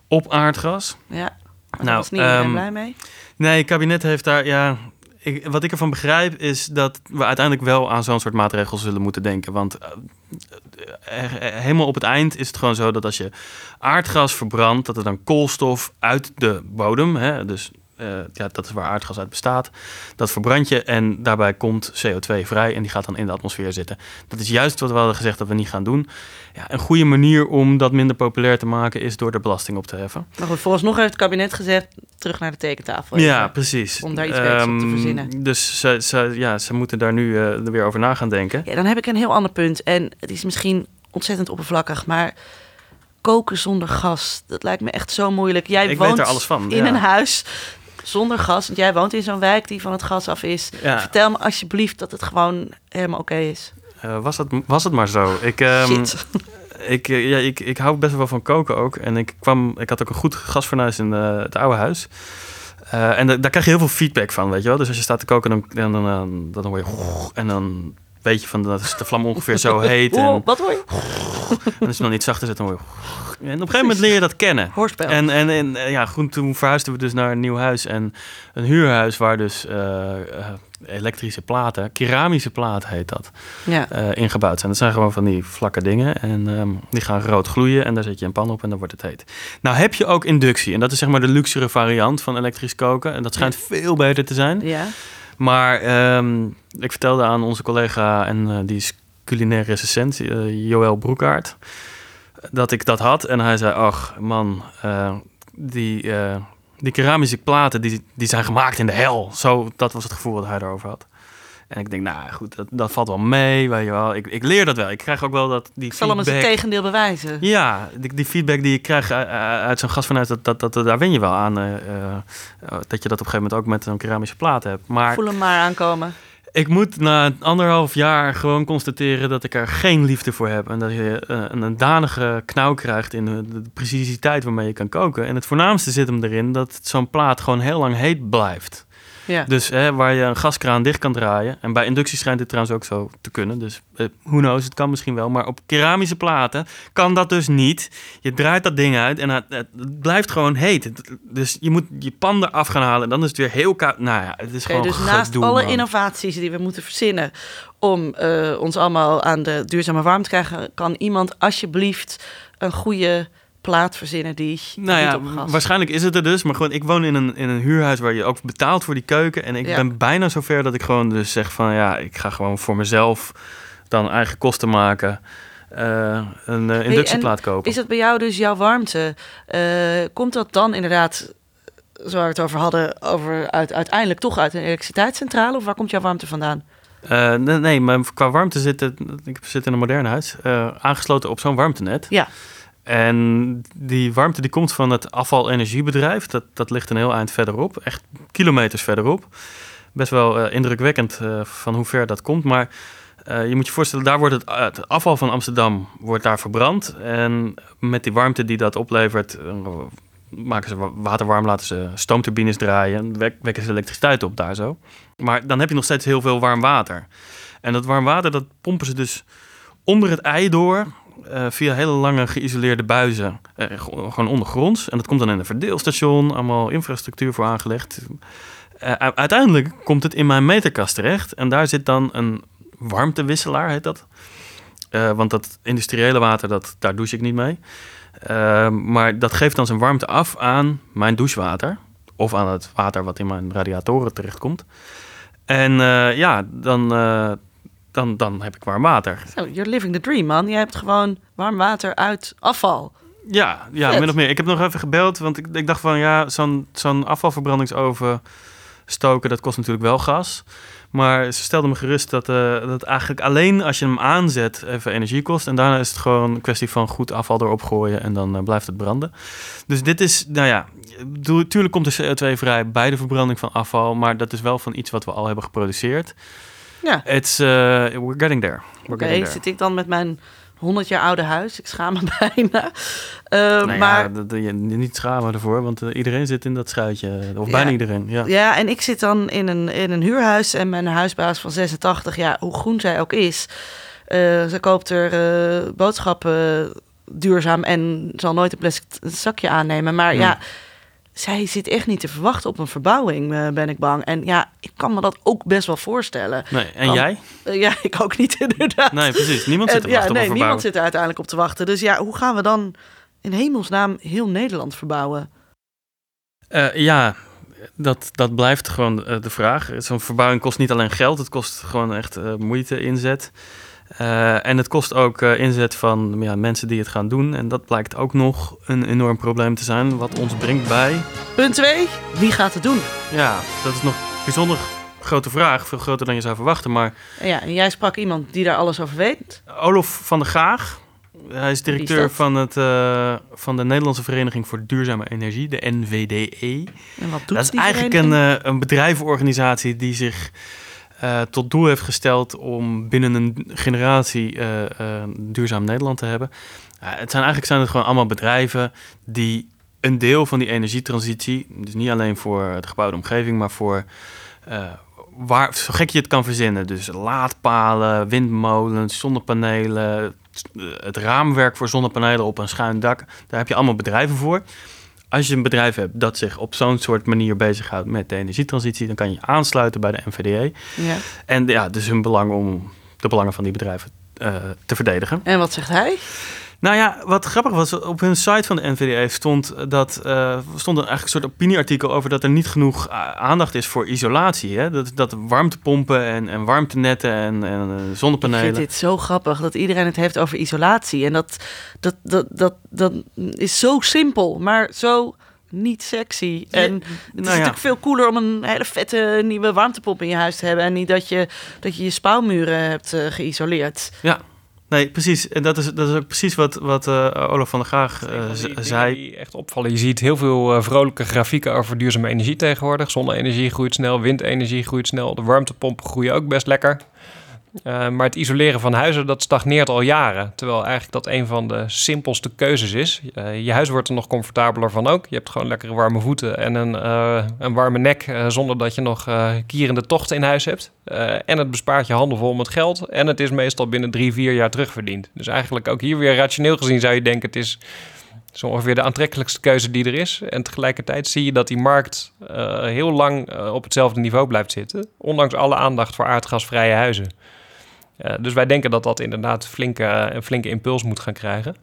op aardgas. Ja, maar daar Nou, was niet ehm, blij mee. Nee, het kabinet heeft daar, ja. Ik, wat ik ervan begrijp is dat we uiteindelijk wel aan zo'n soort maatregels zullen moeten denken. Want eh, eh, helemaal op het eind is het gewoon zo dat als je aardgas verbrandt, dat er dan koolstof uit de bodem, hè, dus eh, ja, dat is waar aardgas uit bestaat, dat verbrand je en daarbij komt CO2 vrij en die gaat dan in de atmosfeer zitten. Dat is juist wat we hadden gezegd dat we niet gaan doen. Ja, een goede manier om dat minder populair te maken is door de belasting op te heffen. Maar goed, volgens nog heeft het kabinet gezegd... terug naar de tekentafel. Ja, precies. om daar iets beters op te Ehm, verzinnen. Dus ze, ze, ja, ze moeten daar nu eh, er weer over na gaan denken. Ja, dan heb ik een heel ander punt. En het is misschien ontzettend oppervlakkig, maar koken zonder gas, dat lijkt me echt zo moeilijk. Jij Ik woont weet er alles van. in ja. een huis zonder gas, want jij woont in zo'n wijk die van het gas af is. Ja. Vertel me alsjeblieft dat het gewoon helemaal oké is. Eh, was, het, was het maar zo. Ik, ehm. Ik, eh, ja, ik, ik hou best wel van koken ook. En ik, kwam, ik had ook een goed gasfornuis in het oude huis. Eh, en da- daar krijg je heel veel feedback van, weet je wel. Dus als je staat te koken, dan, dan, dan, dan, dan hoor je... [laughs] En dan weet je van, dat is de vlam ongeveer zo [laughs] heet. En, wat hoor je? [laughs] en als je nog niet zachter zet, dan hoor je... En op een gegeven moment leer je dat kennen. Hoorspel. En, en, en eh, ja, goed, toen verhuisden we dus naar een nieuw huis. En een huurhuis waar dus eh, eh, elektrische platen, keramische platen heet dat, ja. ingebouwd zijn. Dat zijn gewoon van die vlakke dingen. En ehm, die gaan rood gloeien en daar zet je een pan op en dan wordt het heet. Nou heb je ook inductie. En dat is zeg maar de luxere variant van elektrisch koken. En dat schijnt veel beter te zijn. ja. Maar ehm, ik vertelde aan onze collega, en eh, die is culinair recensent, eh Joël Broekaert, dat ik dat had. En hij zei, ach man, eh, die, die keramische platen, die, die zijn gemaakt in de hel. Zo, dat was het gevoel dat hij erover had. En ik denk, nou goed, dat, dat valt wel mee, weet je wel. Ik, ik leer dat wel. Ik krijg ook wel dat die Ik zal hem eens het feedback... tegendeel bewijzen. Ja, die, die feedback die je krijgt uit, uit zo'n gastvanuit, dat, dat, dat, daar win je wel aan. eh, eh, dat je dat op een gegeven moment ook met een keramische plaat hebt. Maar Voel hem maar aankomen. ik moet na anderhalf jaar gewoon constateren dat ik er geen liefde voor heb. En dat je eh, een, een danige knauw krijgt in de, de precisiteit waarmee je kan koken. En het voornaamste zit hem erin dat zo'n plaat gewoon heel lang heet blijft. Ja. Dus hè, waar je een gaskraan dicht kan draaien. En bij inductie schijnt dit trouwens ook zo te kunnen. Dus eh, who knows, het kan misschien wel. Maar op keramische platen kan dat dus niet. Je draait dat ding uit en het, het blijft gewoon heet. Dus je moet je pan eraf gaan halen. En dan is het weer heel koud. Nou ja, het is gewoon dus naast gedoe, alle man. innovaties die we moeten verzinnen om eh, ons allemaal aan de duurzame warmte te krijgen, kan iemand alsjeblieft een goede plaat verzinnen die Nou ja, waarschijnlijk is het er dus. Maar gewoon, ik woon in een, in een huurhuis waar je ook betaalt voor die keuken. En ik Ja. ben bijna zover dat ik gewoon dus zeg van... ja, ik ga gewoon voor mezelf dan eigen kosten maken... eh, een eh, inductieplaat kopen. Is dat bij jou dus jouw warmte? Eh, komt dat dan inderdaad, zoals we het over hadden, over uit, uiteindelijk toch uit een elektriciteitscentrale? Of waar komt jouw warmte vandaan? Nee, nee, maar qua warmte zit het... Ik zit in een modern huis. aangesloten op zo'n warmtenet. Ja. En die warmte die komt van het afvalenergiebedrijf. Dat, dat ligt een heel eind verderop. Echt kilometers verderop. Best wel eh, indrukwekkend eh, van hoe ver dat komt. Maar eh, je moet je voorstellen, daar wordt het, afval van Amsterdam wordt daar verbrand. En met die warmte die dat oplevert... maken ze wa- water warm, laten ze stoomturbines draaien... en wek- wekken ze elektriciteit op daar zo. Maar dan heb je nog steeds heel veel warm water. En dat warm water, dat pompen ze dus onder het ei door... eh, via hele lange geïsoleerde buizen, eh, gewoon ondergronds. En dat komt dan in een verdeelstation, allemaal infrastructuur voor aangelegd. Eh, uiteindelijk komt het in mijn meterkast terecht. En daar zit dan een warmtewisselaar, heet dat. Want dat industriële water, dat, daar douche ik niet mee. Maar dat geeft dan zijn warmte af aan mijn douchewater. Of aan het water wat in mijn radiatoren terechtkomt. En ja, dan, dan, dan heb ik warm water. Zo, you're living the dream, man. Je hebt gewoon warm water uit afval. Ja, ja Vet. min of meer. Ik heb nog even gebeld, want ik, ik dacht van ja, zo'n zo'n afvalverbrandingsoven, stoken, dat kost natuurlijk wel gas. Maar ze stelden me gerust dat, uh, dat eigenlijk alleen als je hem aanzet even energie kost. En daarna is het gewoon een kwestie van goed afval erop gooien en dan uh, blijft het branden. Dus dit is, nou ja, natuurlijk komt de CO2 vrij bij de verbranding van afval. Maar dat is wel van iets wat we al hebben geproduceerd. Ja. It's, uh, we're getting there. Oké, okay, zit ik dan met mijn 100 jaar oude huis. Ik schaam me [laughs] bijna. Uh, nou maar ja, je, niet schamen ervoor, want uh, iedereen zit in dat schuitje. Of ja, bijna iedereen. Ja. ja, en ik zit dan in een, in een huurhuis en mijn huisbaas van 86, ja, hoe groen zij ook is, uh, ze koopt er boodschappen duurzaam en zal nooit een plastic zakje aannemen. Maar hmm. ja zij zit echt niet te verwachten op een verbouwing, uh, ben ik bang. En ja, ik kan me dat ook best wel voorstellen. Nee, en jij? Uh, ja, [laughs] ik ook niet inderdaad. Nee, precies. Niemand zit er ja, nee, niemand zit er uiteindelijk op te wachten. Dus ja, hoe gaan we dan in hemelsnaam heel Nederland verbouwen? Uh, ja, dat, dat blijft gewoon de vraag. Zo'n verbouwing kost niet alleen geld, het kost gewoon echt moeite, inzet. Uh, en het kost ook uh, inzet van ja, mensen die het gaan doen. En dat blijkt ook nog een enorm probleem te zijn, wat ons brengt bij. Punt 2. Wie gaat het doen? Ja, dat is nog een bijzonder grote vraag. Veel groter dan je zou verwachten. Maar... Ja, en jij sprak iemand die daar alles over weet. Olof van der Gaag. Hij is directeur van, het, uh, van de Nederlandse Vereniging voor Duurzame Energie, de NVDE. En wat doet dat is eigenlijk een, een bedrijvenorganisatie die zich uh, tot doel heeft gesteld om binnen een generatie uh, uh, duurzaam Nederland te hebben. het zijn eigenlijk zijn het gewoon allemaal bedrijven die een deel van die energietransitie, dus niet alleen voor de gebouwde omgeving, maar voor waar, zo gek je het kan verzinnen. Dus laadpalen, windmolens, zonnepanelen, het raamwerk voor zonnepanelen op een schuin dak. Daar heb je allemaal bedrijven voor als je een bedrijf hebt dat zich op zo'n soort manier bezighoudt met de energietransitie, dan kan je aansluiten bij de NVDE. Ja. En ja, dus hun belang om de belangen van die bedrijven uh, te verdedigen. En wat zegt hij? Nou ja, wat grappig was, op hun site van de NVDA stond, dat, uh, stond eigenlijk een soort opinieartikel over dat er niet genoeg eh, aandacht is voor isolatie. Hè? Dat, dat warmtepompen en, en warmtenetten en, en eh, zonnepanelen. Ik vind dit zo grappig dat iedereen het heeft over isolatie. En dat, dat, dat, dat, dat is zo simpel, maar zo niet sexy. En het is nou natuurlijk veel cooler om een hele vette nieuwe warmtepomp in je huis te hebben. En niet dat je dat je, je spouwmuren hebt uh, geïsoleerd. Ja, Nee, precies. En dat is, dat is ook precies wat, wat uh, Olaf van der Graag uh, zei. Die echt opvallen. Je ziet heel veel uh, vrolijke grafieken over duurzame energie tegenwoordig. Zonne-energie groeit snel, windenergie groeit snel. De warmtepompen groeien ook best lekker. Uh, maar het isoleren van huizen, dat stagneert al jaren. Terwijl eigenlijk dat een van de simpelste keuzes is. Uh, je huis wordt er nog comfortabeler van ook. Je hebt gewoon lekkere warme voeten en een, uh, een warme nek... zonder dat je nog kierende tochten in huis hebt. en het bespaart je handen vol met geld. En het is meestal binnen drie, vier jaar terugverdiend. Dus eigenlijk ook hier weer rationeel gezien zou je denken... het is zo ongeveer de aantrekkelijkste keuze die er is. En tegelijkertijd zie je dat die markt heel lang op hetzelfde niveau blijft zitten. Ondanks alle aandacht voor aardgasvrije huizen. Uh, dus wij denken dat dat inderdaad flinke, een flinke impuls moet gaan krijgen.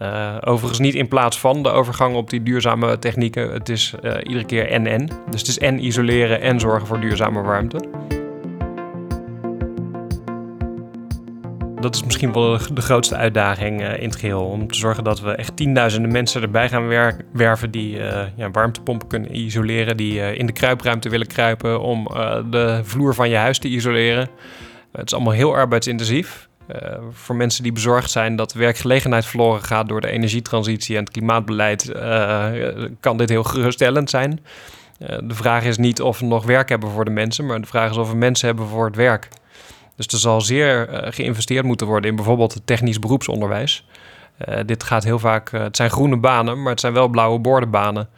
Uh, overigens niet in plaats van de overgang op die duurzame technieken. Het is uh, iedere keer en-en. Dus het is en isoleren en zorgen voor duurzame warmte. Dat is misschien wel de grootste uitdaging in het geheel. Om te zorgen dat we echt tienduizenden mensen erbij gaan werven die ja, warmtepompen kunnen isoleren. Die in de kruipruimte willen kruipen om de vloer van je huis te isoleren. Het is allemaal heel arbeidsintensief. Uh, voor mensen die bezorgd zijn dat werkgelegenheid verloren gaat door de energietransitie en het klimaatbeleid, uh, kan dit heel geruststellend zijn. Uh, de vraag is niet of we nog werk hebben voor de mensen, maar de vraag is of we mensen hebben voor het werk. Dus er zal zeer geïnvesteerd moeten worden in bijvoorbeeld het technisch beroepsonderwijs. dit gaat heel vaak, het zijn groene banen, maar het zijn wel blauwe bordenbanen.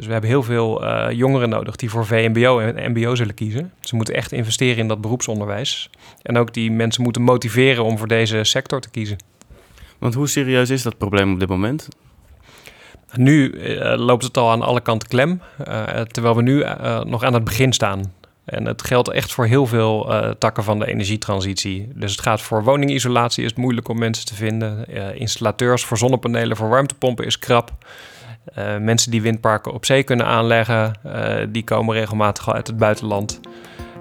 Dus we hebben heel veel uh, jongeren nodig die voor VMBO en MBO zullen kiezen. Ze moeten echt investeren in dat beroepsonderwijs. En ook die mensen moeten motiveren om voor deze sector te kiezen. Want hoe serieus is dat probleem op dit moment? Nu uh, loopt het al aan alle kanten klem, uh, terwijl we nu nog aan het begin staan. En het geldt echt voor heel veel takken van de energietransitie. Dus het gaat voor woningisolatie is het moeilijk om mensen te vinden. installateurs voor zonnepanelen, voor warmtepompen is krap. Uh, mensen die windparken op zee kunnen aanleggen, uh, die komen regelmatig uit het buitenland.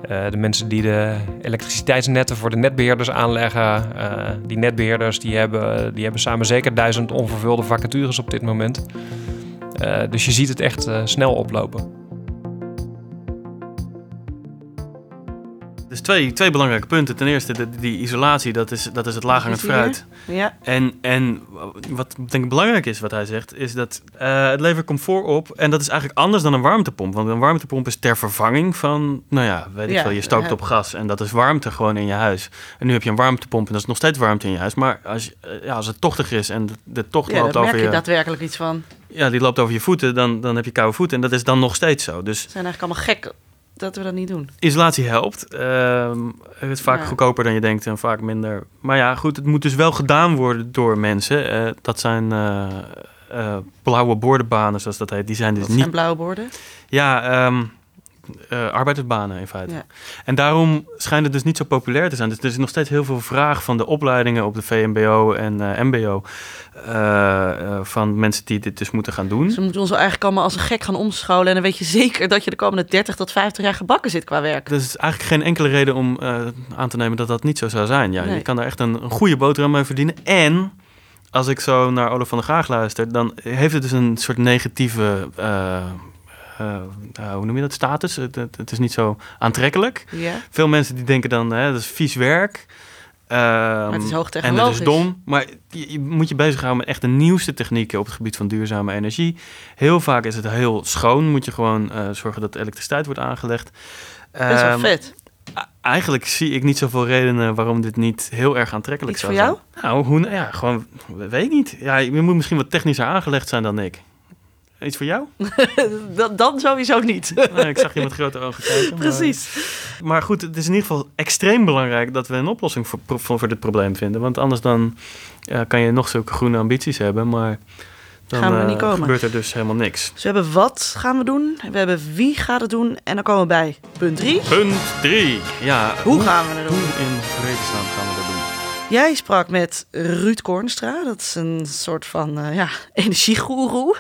Uh, de mensen die de elektriciteitsnetten voor de netbeheerders aanleggen, die netbeheerders die hebben, die hebben samen zeker duizend onvervulde vacatures op dit moment. dus je ziet het echt snel oplopen. Dus twee, twee belangrijke punten. Ten eerste, de, die isolatie, dat is, dat is het laaghangend fruit. Ja, En, en wat denk ik belangrijk is, wat hij zegt, is dat eh, het levert comfort op. En dat is eigenlijk anders dan een warmtepomp. Want een warmtepomp is ter vervanging van, nou ja, weet ik Ja, veel, je stookt ja. op gas. En dat is warmte gewoon in je huis. En nu heb je een warmtepomp en dat is nog steeds warmte in je huis. Maar als, je- eh, ja, als het tochtig is en de, de tocht ja loopt over merk je je, daadwerkelijk iets van. ja, die loopt over je voeten, dan, dan heb je koude voeten. En dat is dan nog steeds zo. Dus We zijn eigenlijk allemaal gek dat we dat niet doen. Isolatie helpt. Ehm, het is vaak Ja. goedkoper dan je denkt en vaak minder. Maar ja, goed, het moet dus wel gedaan worden door mensen. Eh, dat zijn eh, eh, blauwe bordenbanen, zoals dat heet. Die zijn dus Dat niet. zijn blauwe borden. Ja, ehm, eh, arbeidersbanen in feite. Ja. En daarom schijnt het dus niet zo populair te zijn. Dus er is nog steeds heel veel vraag van de opleidingen op de VMBO en eh, MBO. eh, van mensen die dit dus moeten gaan doen. Dus we moeten ons eigenlijk allemaal als een gek gaan omscholen. En dan weet je zeker dat je de komende 30 tot 50 jaar gebakken zit qua werk. Er is eigenlijk geen enkele reden om aan te nemen dat dat niet zo zou zijn. Ja, Nee. Je kan daar echt een, een goede boterham mee verdienen. En als ik zo naar Olaf van der Graag luister, dan heeft het dus een soort negatieve. eh, hoe noem je dat? Status. Het, het, het is niet zo aantrekkelijk. Ja. Veel mensen die denken dan, hè, dat is vies werk. Ehm, het is En hoogtechnologisch. het is dom. Maar je, je moet je bezighouden met echt de nieuwste technieken op het gebied van duurzame energie. Heel vaak is het heel schoon. Moet je gewoon eh, zorgen dat elektriciteit wordt aangelegd. Best wel Ehm, vet. Eigenlijk zie ik niet zoveel redenen waarom dit niet heel erg aantrekkelijk Iets zou voor zijn. Nou, hoe, ja, gewoon, weet ik niet. Ja, je moet misschien wat technischer aangelegd zijn dan ik. Iets voor jou? [laughs] Dan, dan sowieso niet. [laughs] Nou, ik zag je met grote ogen kijken. maar- Precies. Maar goed, het is in ieder geval extreem belangrijk dat we een oplossing voor, voor, voor dit probleem vinden. Want anders dan ja, kan je nog zulke groene ambities hebben, maar dan Gaan we niet eh, gebeurt er dus helemaal niks. Dus we hebben wat gaan we doen. We hebben wie gaat het doen. En dan komen we bij punt 3. Punt 3. Ja, Hoe gaan we het doen? Jij sprak met Ruud Kornstra. Dat is een soort van eh, ja, [laughs] energiegoeroe.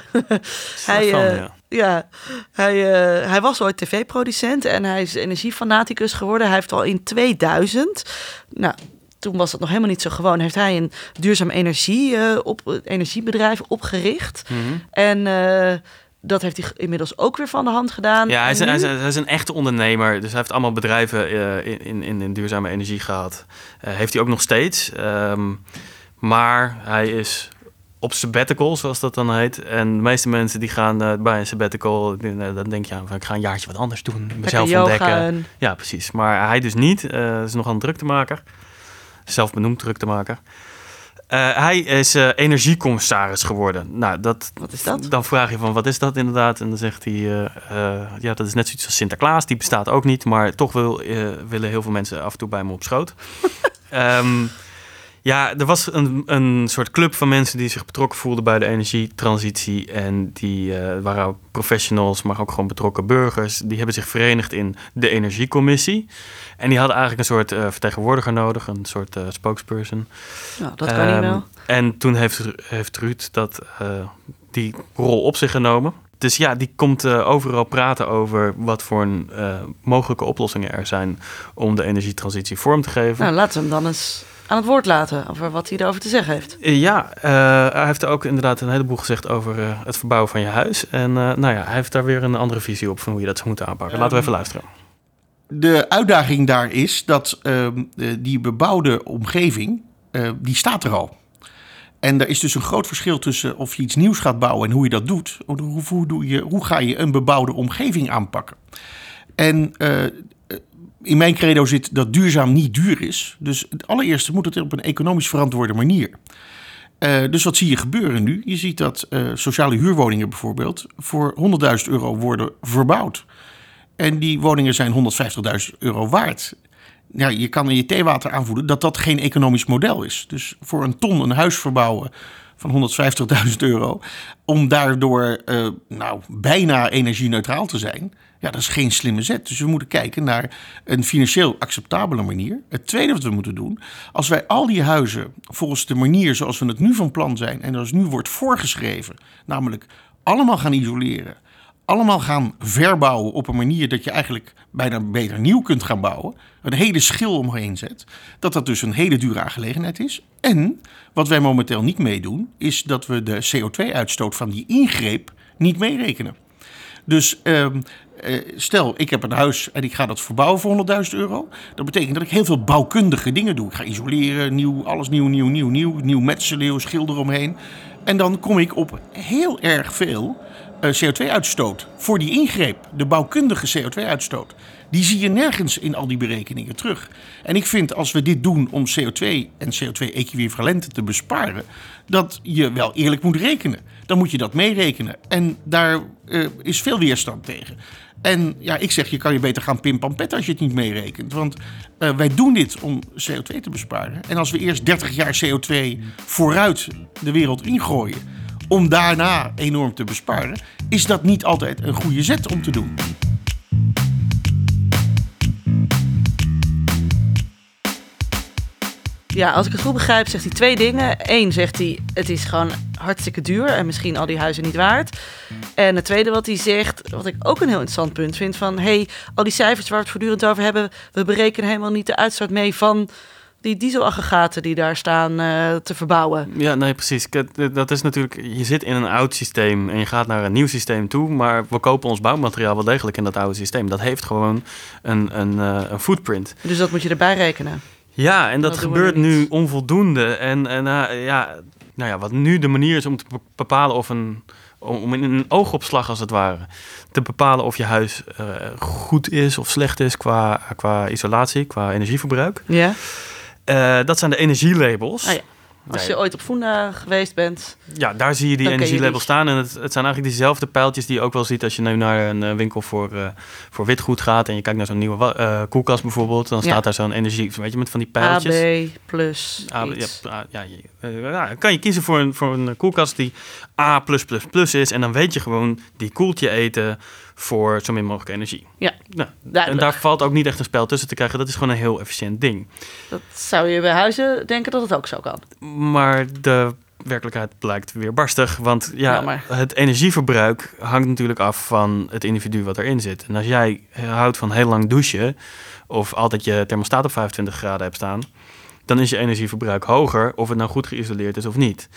hij, Van, eh, ja. ja, hij, eh, hij was ooit tv-producent en hij is energiefanaticus geworden. Hij heeft al in 2000, nou, toen was dat nog helemaal niet zo gewoon, heeft hij een duurzaam energie, op, energiebedrijf opgericht. Mhm. En dat heeft hij inmiddels ook weer van de hand gedaan. Ja, hij is, hij, is, nu- hij is een echte ondernemer. Dus hij heeft allemaal bedrijven eh, in, in, in, duurzame energie gehad. Eh, heeft hij ook nog steeds. Ehm, maar hij is op sabbatical, zoals dat dan heet. En de meeste mensen die gaan eh, bij een sabbatical... eh, dan denk je, ja, ik ga een jaartje wat anders doen. Mezelf ontdekken. en- Ja, precies. Maar hij dus niet. Is nogal een druktemaker. Zelfbenoemd druktemaker. Eh hij is eh, energiecommissaris geworden. Nou, dat, Wat is dat? Dan vraag je van, wat is dat inderdaad? En dan zegt hij, eh, ja, dat is net zoiets als Sinterklaas. Die bestaat ook niet, maar toch wil, willen heel veel mensen af en toe bij me op schoot. [laughs] Ehm, ja, er was een, een soort club van mensen die zich betrokken voelden bij de energietransitie. En die eh, waren professionals, maar ook gewoon betrokken burgers. Die hebben zich verenigd in de Energiecommissie. En die hadden eigenlijk een soort eh, vertegenwoordiger nodig, een soort eh, spokesperson. Nou, dat kan niet Ehm, wel. En toen heeft, heeft Ruud dat, die rol op zich genomen. Dus ja, die komt overal praten over wat voor een, mogelijke oplossingen er zijn om de energietransitie vorm te geven. Nou, laten we hem dan eens aan het woord laten over wat hij erover te zeggen heeft. Eh, Ja, eh, hij heeft ook inderdaad een heleboel gezegd over eh, het verbouwen van je huis. En eh, nou ja, hij heeft daar weer een andere visie op van hoe je dat zou moeten aanpakken. Laten we even luisteren. De uitdaging daar is dat ehm, eh, die bebouwde omgeving, eh, die staat er al. En er is dus een groot verschil tussen of je iets nieuws gaat bouwen en hoe je dat doet. Hoe, hoe, doe je, hoe ga je een bebouwde omgeving aanpakken? En eh, in mijn credo zit dat duurzaam niet duur is. Dus het allereerste moet het op een economisch verantwoorde manier. Eh, dus wat zie je gebeuren nu? Je ziet dat eh, sociale huurwoningen bijvoorbeeld voor 100.000 euro worden verbouwd. En die woningen zijn 150.000 euro waard. Ja, je kan in je theewater aanvoelen dat dat geen economisch model is. Dus voor een ton een huis verbouwen van 150.000 euro, om daardoor eh, nou, bijna energie-neutraal te zijn, ja, dat is geen slimme zet. Dus we moeten kijken naar een financieel acceptabele manier. Het tweede wat we moeten doen, als wij al die huizen volgens de manier zoals we het nu van plan zijn en zoals nu wordt voorgeschreven, namelijk allemaal gaan isoleren, allemaal gaan verbouwen op een manier dat je eigenlijk bijna beter nieuw kunt gaan bouwen. Een hele schil omheen zet. Dat dat dus een hele dure aangelegenheid is. En wat wij momenteel niet meedoen, is dat we de CO2-uitstoot van die ingreep niet meerekenen. Dus ehm, eh, stel, ik heb een huis en ik ga dat verbouwen voor 100.000 euro. Dat betekent dat ik heel veel bouwkundige dingen doe. Ik ga isoleren, nieuw, alles nieuw, nieuw, nieuw, nieuw. Nieuw metselen, schilder omheen. En dan kom ik op heel erg veel CO2-uitstoot voor die ingreep. De bouwkundige CO2-uitstoot. Die zie je nergens in al die berekeningen terug. En ik vind als we dit doen om CO2 en CO2-equivalenten te besparen, dat je wel eerlijk moet rekenen. Dan moet je dat meerekenen. En daar eh, is veel weerstand tegen. En ja, ik zeg, je kan je beter gaan pimpanpetten als je het niet meerekent. Want eh, wij doen dit om CO2 te besparen. En als we eerst 30 jaar CO2 vooruit de wereld ingooien, om daarna enorm te besparen, is dat niet altijd een goede zet om te doen. Ja, als ik het goed begrijp, zegt hij twee dingen. Eén zegt hij, het is gewoon hartstikke duur en misschien al die huizen niet waard. En het tweede wat hij zegt, wat ik ook een heel interessant punt vind, van hey, al die cijfers waar we het voortdurend over hebben, we berekenen helemaal niet de uitstoot mee van die dieselaggregaten die daar staan uh, te verbouwen. Ja, nee, precies. Dat is natuurlijk, je zit in een oud systeem en je gaat naar een nieuw systeem toe, maar we kopen ons bouwmateriaal wel degelijk in dat oude systeem. Dat heeft gewoon een, een, uh, een footprint. Dus dat moet je erbij rekenen. Ja, en dat, dat gebeurt nu onvoldoende. En, en uh, ja, nou ja, wat nu de manier is om te bepalen of een, om in een oogopslag als het ware, te bepalen of je huis goed is of slecht is qua, qua isolatie, qua energieverbruik. Ja. Uh, dat zijn de energielabels. Oh ja. Als je ooit op Funda geweest bent. Ja, daar zie je die energielabels staan. En het, het, zijn eigenlijk diezelfde pijltjes die je ook wel ziet als je nu naar een winkel voor, uh, voor witgoed gaat. En je kijkt naar zo'n nieuwe uh, koelkast bijvoorbeeld. Dan staat ja. daar zo'n energie, weet je, met van die pijltjes. AB plus. AB, ja, ja, ja, kan je kiezen voor een, voor een koelkast die A is. En dan weet je gewoon, die koelt je eten voor zo min mogelijk energie. Ja, nou, En daar valt ook niet echt een spel tussen te krijgen. Dat is gewoon een heel efficiënt ding. Dat zou je bij huizen denken dat het ook zo kan. Maar de werkelijkheid blijkt weer barstig. Want ja, ja het energieverbruik hangt natuurlijk af van het individu wat erin zit. En als jij houdt van heel lang douchen... of altijd je thermostaat op 25 graden hebt staan... dan is je energieverbruik hoger... of het nou goed geïsoleerd is of niet.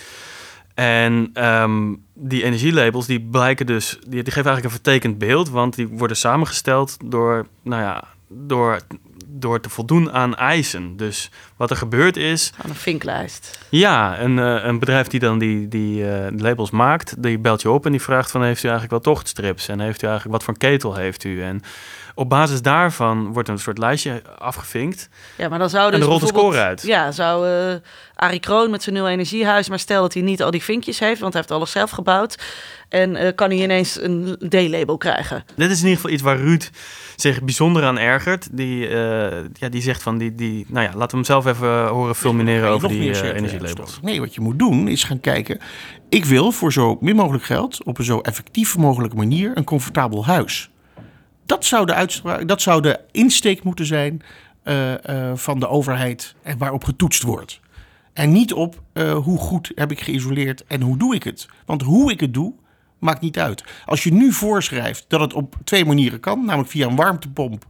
En um, die energielabels die blijken dus, die, die geven eigenlijk een vertekend beeld, want die worden samengesteld door, nou ja, door, door te voldoen aan eisen. Dus wat er gebeurd is. Aan een vinklijst. Ja, een, uh, een bedrijf die dan die, die uh, labels maakt, die belt je op en die vraagt van heeft u eigenlijk wel tochtstrips en heeft u eigenlijk wat voor ketel heeft u en op basis daarvan wordt een soort lijstje afgevinkt. Ja, maar dan zou dus en er rolt een score uit. Ja, zou uh, Arie Kroon met zijn nul energiehuis, maar stel dat hij niet al die vinkjes heeft, want hij heeft alles zelf gebouwd. En uh, kan hij ineens een D-label krijgen. Dit is in ieder geval iets waar Ruud zich bijzonder aan ergert. Die, uh, ja, die zegt van, die, die, nou ja, laten we hem zelf even horen fulmineren over die uh, energielabels. Nee, wat je moet doen is gaan kijken. Ik wil voor zo min mogelijk geld, op een zo effectief mogelijke manier, een comfortabel huis. Dat zou de, dat zou de insteek moeten zijn uh, uh, van de overheid en waarop getoetst wordt. En niet op uh, hoe goed heb ik geïsoleerd en hoe doe ik het. Want hoe ik het doe, maakt niet uit. Als je nu voorschrijft dat het op twee manieren kan, namelijk via een warmtepomp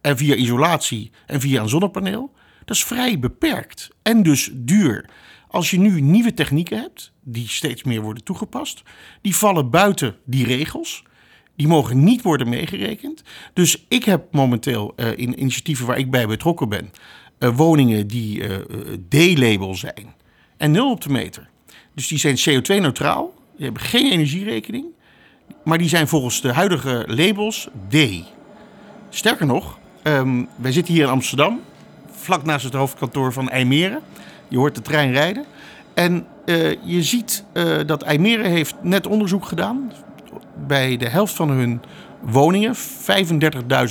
en via isolatie en via een zonnepaneel, dat is vrij beperkt en dus duur. Als je nu nieuwe technieken hebt, die steeds meer worden toegepast, die vallen buiten die regels. Die mogen niet worden meegerekend. Dus ik heb momenteel uh, in initiatieven waar ik bij betrokken ben, uh, woningen die uh, D-label zijn en nul op de meter. Dus die zijn CO2-neutraal, die hebben geen energierekening, maar die zijn volgens de huidige labels D. Sterker nog, um, wij zitten hier in Amsterdam, vlak naast het hoofdkantoor van IJmeren. Je hoort de trein rijden. En je ziet dat IJmeren heeft net onderzoek gedaan bij de helft van hun woningen,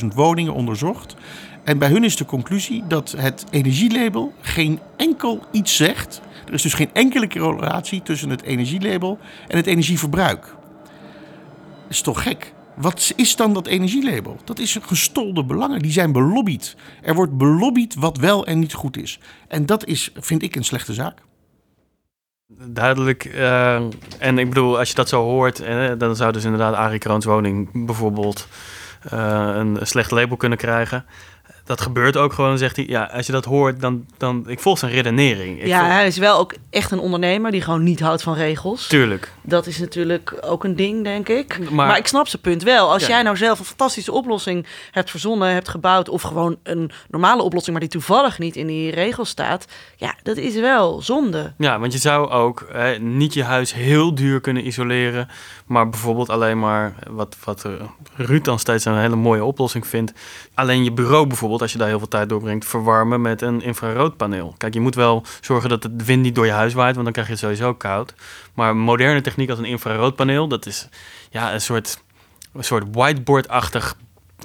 35.000 woningen onderzocht. En bij hun is de conclusie dat het energielabel geen enkel iets zegt. Er is dus geen enkele correlatie tussen het energielabel en het energieverbruik. Dat is toch gek? Wat is dan dat energielabel? Dat is gestolde belangen. Die zijn belobbyd. Er wordt belobbyd wat wel en niet goed is. En dat is, vind ik, een slechte zaak. Duidelijk. Uh, en ik bedoel, als je dat zo hoort, eh, dan zou dus inderdaad Arie Kroons woning bijvoorbeeld uh, een slecht label kunnen krijgen. Dat gebeurt ook gewoon, zegt hij. Ja, als je dat hoort, dan, dan ik volg zijn redenering. Ik ja, volg... hij is wel ook echt een ondernemer die gewoon niet houdt van regels. Tuurlijk. Dat is natuurlijk ook een ding, denk ik. Maar- Maar, ik snap zijn punt wel. Als Ja. jij nou zelf een fantastische oplossing hebt verzonnen, hebt gebouwd... of gewoon een normale oplossing, maar die toevallig niet in die regels staat... ja, dat is wel zonde. Ja, want je zou ook hè, niet je huis heel duur kunnen isoleren, maar bijvoorbeeld alleen maar, wat, wat eh, Ruud dan steeds een hele mooie oplossing vindt, alleen je bureau bijvoorbeeld, als je daar heel veel tijd doorbrengt, verwarmen met een infraroodpaneel. Kijk, je moet wel zorgen dat de wind niet door je huis waait, want dan krijg je het sowieso koud. Maar moderne techniek als een infraroodpaneel, dat is ja, een soort, een soort whiteboard-achtig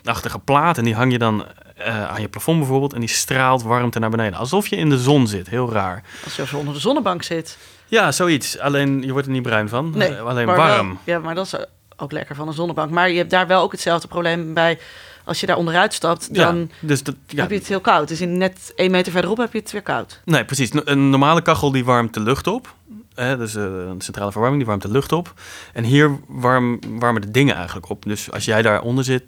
achtige plaat en die hang je dan eh, aan je plafond bijvoorbeeld en die straalt warmte naar beneden. Alsof je in de zon zit, heel raar. Als je onder de zonnebank zit. Ja, zoiets. Alleen je wordt er niet bruin van. Nee, Eh, alleen wel- warm. ja, maar dat is ook lekker van een zonnebank. Maar je hebt daar wel ook hetzelfde probleem bij. Als je daar onderuit stapt, dan ja, dus dat, ja. heb je het heel koud. Dus in net één meter verderop heb je het weer koud. Nee, precies. Een normale kachel die warmt de lucht op. Hè, dus eh, een centrale verwarming die warmt de lucht op. En hier warm, warmen de dingen eigenlijk op. Dus als jij daaronder zit,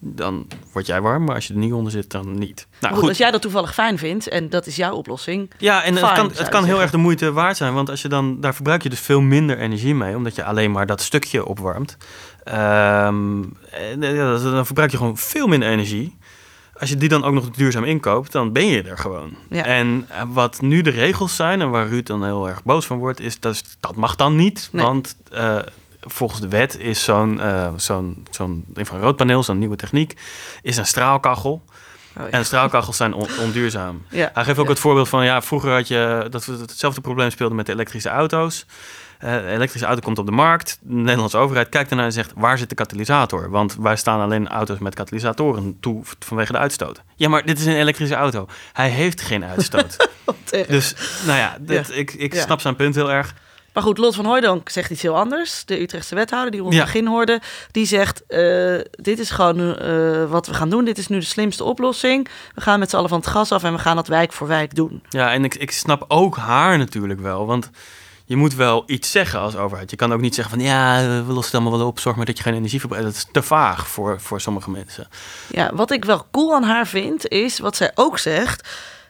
dan word jij warm. Maar als je er niet onder zit, dan niet. Nou goed, goed. als jij dat toevallig fijn vindt en dat is jouw oplossing. Ja, en het kan, het kan heel erg de moeite waard zijn. Want als je dan, daar verbruik je dus veel minder energie mee. Omdat je alleen maar dat stukje opwarmt. Ehm, en, eh, ja, dan verbruik je gewoon veel minder energie. Als je die dan ook nog duurzaam inkoopt, dan ben je er gewoon. Ja. En eh, wat nu de regels zijn, en waar Ruud dan heel erg boos van wordt, is dat dat mag dan niet. Nee. Want eh, volgens de wet is zo'n eh, zo'n zo'n infraroodpaneel, zo'n nieuwe techniek, is een straalkachel. Oh, ja. En straalkachels zijn on- onduurzaam. Ja. Hij geeft ook het voorbeeld van, ja, vroeger had je dat we hetzelfde probleem speelden met de elektrische auto's. Eh, elektrische auto komt op de markt. De Nederlandse overheid kijkt ernaar en zegt, waar zit de katalysator? Want wij staan alleen auto's met katalysatoren toe vanwege de uitstoot. Ja, maar dit is een elektrische auto. Hij heeft geen [laughs] uitstoot. Dus, nou ja, dit, ik, ik Ja. snap zijn punt heel erg. Maar goed, Lot van Hooijdonk zegt iets heel anders. De Utrechtse wethouder die we op Ja. het begin hoorden. Die zegt, eh, dit is gewoon eh, wat we gaan doen. Dit is nu de slimste oplossing. We gaan met z'n allen van het gas af en we gaan dat wijk voor wijk doen. Ja, en ik, ik snap ook haar natuurlijk wel. Want je moet wel iets zeggen als overheid. Je kan ook niet zeggen van ja, we lossen het allemaal wel op. Zorg maar dat je geen energie verbruikt. Dat is te vaag voor, voor sommige mensen. Ja, wat ik wel cool aan haar vind, is wat zij ook zegt.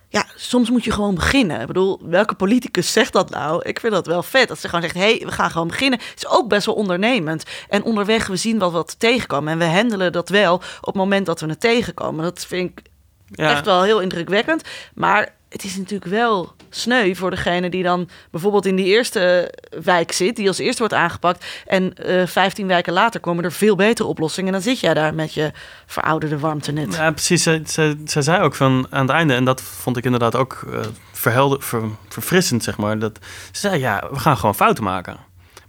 Ja, soms moet je gewoon beginnen. Ik bedoel, welke politicus zegt dat nou? Ik vind dat wel vet. Dat ze gewoon zegt, hé, hey, we gaan gewoon beginnen. Het is ook best wel ondernemend. En onderweg, we zien wel wat tegenkomen. En we handelen dat wel op het moment dat we het tegenkomen. Dat vind ik Ja, echt wel heel indrukwekkend. Maar het is natuurlijk wel sneu voor degene die dan bijvoorbeeld in die eerste wijk zit, die als eerste wordt aangepakt. En eh 15 wijken later komen er veel betere oplossingen. En dan zit jij daar met je verouderde warmtenet. Ja, precies. Zij, zei ook van aan het einde, en dat vond ik inderdaad ook eh, verhelder, ver- verfrissend, zeg maar. Dat ze zei, ja, we gaan gewoon fouten maken.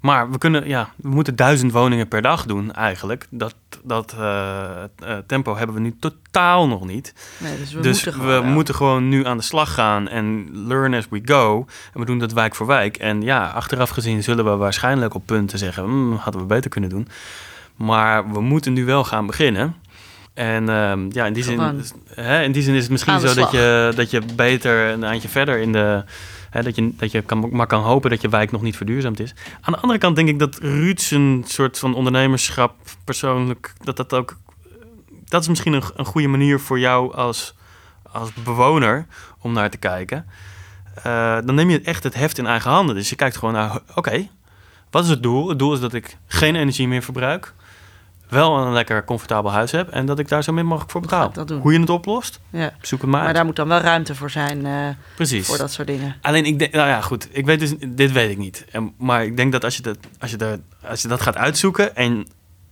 Maar we kunnen, ja, we moeten duizend woningen per dag doen eigenlijk. Dat, dat eh, eh, tempo hebben we nu totaal nog niet. Nee, dus we dus moeten gewoon we wel. moeten gewoon nu aan de slag gaan en learn as we go. En we doen dat wijk voor wijk. En ja, achteraf gezien zullen we waarschijnlijk op punten zeggen, "Hmm, hadden we beter kunnen doen. Maar we moeten nu wel gaan beginnen. En ehm, ja, in die, zin, hè, in die zin is het misschien zo dat je, dat je beter een eindje verder in de. Hè, dat je, dat je kan, maar kan hopen dat je wijk nog niet verduurzaamd is. Aan de andere kant denk ik dat Ruud zijn soort van ondernemerschap persoonlijk. dat dat ook. Dat is misschien een, een goede manier voor jou als, als bewoner om naar te kijken. Eh, dan neem je echt het heft in eigen handen. Dus je kijkt gewoon naar, oké, wat is het doel? Het doel is dat ik geen energie meer verbruik. Wel een lekker comfortabel huis heb. En dat ik daar zo min mogelijk voor betaal. dat? Hoe je het oplost, Ja. zoek het maar, Maar daar moet dan wel ruimte voor zijn, eh, Precies. voor dat soort dingen. Alleen ik denk, nou ja, goed. Ik weet dus, dit weet ik niet. En, maar ik denk dat als je dat, als je daar, als je dat gaat uitzoeken en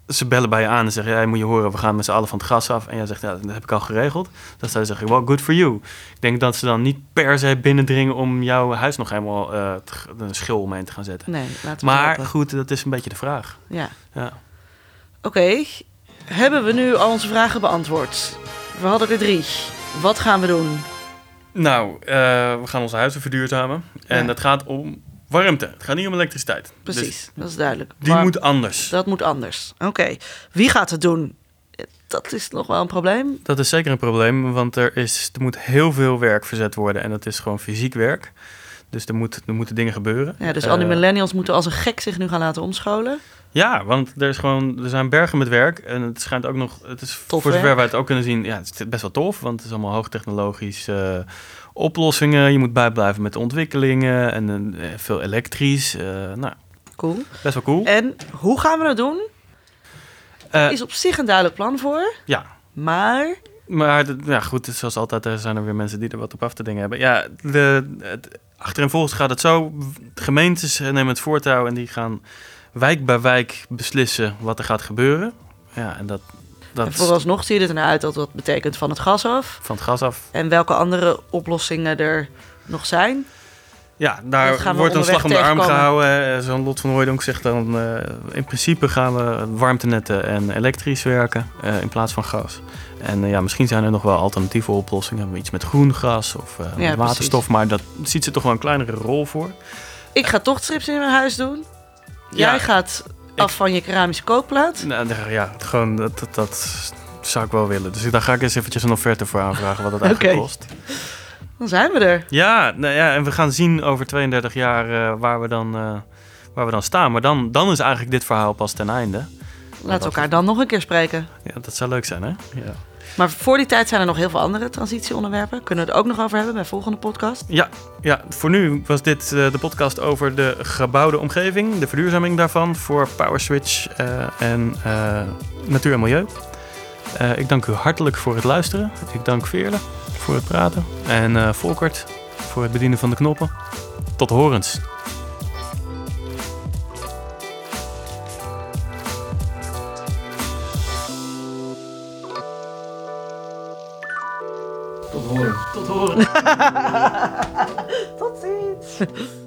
ze bellen bij je aan en zeggen, ja, moet je horen, we gaan met z'n allen van het gas af. En jij zegt, ja, dat heb ik al geregeld. Dan zou je zeggen, well, good for you. Ik denk dat ze dan niet per se binnendringen om jouw huis nog helemaal eh, te een schil omheen te gaan zetten. Nee, laten we Maar hopen. goed, dat is een beetje de vraag. Ja. Ja. Oké, hebben we nu al onze vragen beantwoord? We hadden er drie. Wat gaan we doen? Nou, eh, we gaan onze huizen verduurzamen. En Ja. dat gaat om warmte. Het gaat niet om elektriciteit. Dus Precies, dat is duidelijk. die Maar moet anders. Dat moet anders. Oké, wie gaat het doen? Dat is nog wel een probleem. Dat is zeker een probleem, want er, is, er moet heel veel werk verzet worden. En dat is gewoon fysiek werk. Dus er, moet, er moeten dingen gebeuren. Ja, dus Eh, al die millennials moeten als een gek zich nu gaan laten omscholen. Ja, want er, is gewoon, er zijn bergen met werk. En het schijnt ook nog... Het is Tof voor zover wij het ook kunnen zien... Ja, het is best wel tof. Want het is allemaal hoogtechnologische eh, oplossingen. Je moet bijblijven met de ontwikkelingen. En eh, veel elektrisch. eh, nou, Cool. Best wel cool. En hoe gaan we dat doen? Is op zich een duidelijk plan voor. ja, Maar Maar ja, goed, zoals altijd er zijn er weer mensen die er wat op af te dingen hebben. Ja, de, het, achter en volgens gaat het zo. Gemeentes nemen het voortouw en die gaan wijk bij wijk beslissen wat er gaat gebeuren. Ja, en dat, dat en vooralsnog ziet het ernaar uit dat dat betekent van het gas af. van het gas af. En welke andere oplossingen er nog zijn. Ja, daar wordt een slag om de arm gehouden. Eh, Zo'n Lot van Hooydonk zegt dan... eh, in principe gaan we warmtenetten en elektrisch werken eh, in plaats van gas. En eh, ja, misschien zijn er nog wel alternatieve oplossingen. Iets met groen gas of Ja, waterstof. Maar dat ziet ze toch wel een kleinere rol voor. Ik ga toch strips in mijn huis doen. Jij gaat af van je keramische kookplaat. Nou, ja, gewoon dat, dat, dat zou ik wel willen. Dus daar ga ik eens eventjes een offerte voor aanvragen wat het [laughs] eigenlijk Oké. kost. Dan zijn we er. Ja, nou ja, en we gaan zien over 32 jaar eh, waar, we dan, eh, waar we dan staan. Maar dan, dan is eigenlijk dit verhaal pas ten einde. Laten we elkaar dan nog een keer spreken. Ja, dat zou leuk zijn, hè? Ja. Maar voor die tijd zijn er nog heel veel andere transitieonderwerpen. Kunnen we het ook nog over hebben bij volgende podcast. Ja, ja, voor nu was dit eh, de podcast over de gebouwde omgeving, de verduurzaming daarvan voor PowerSwitch eh, en eh, natuur en milieu. Ik dank u hartelijk voor het luisteren. Ik dank Veerle voor het praten en Volkert voor het bedienen van de knoppen. Tot horens. Tot ziens. [laughs]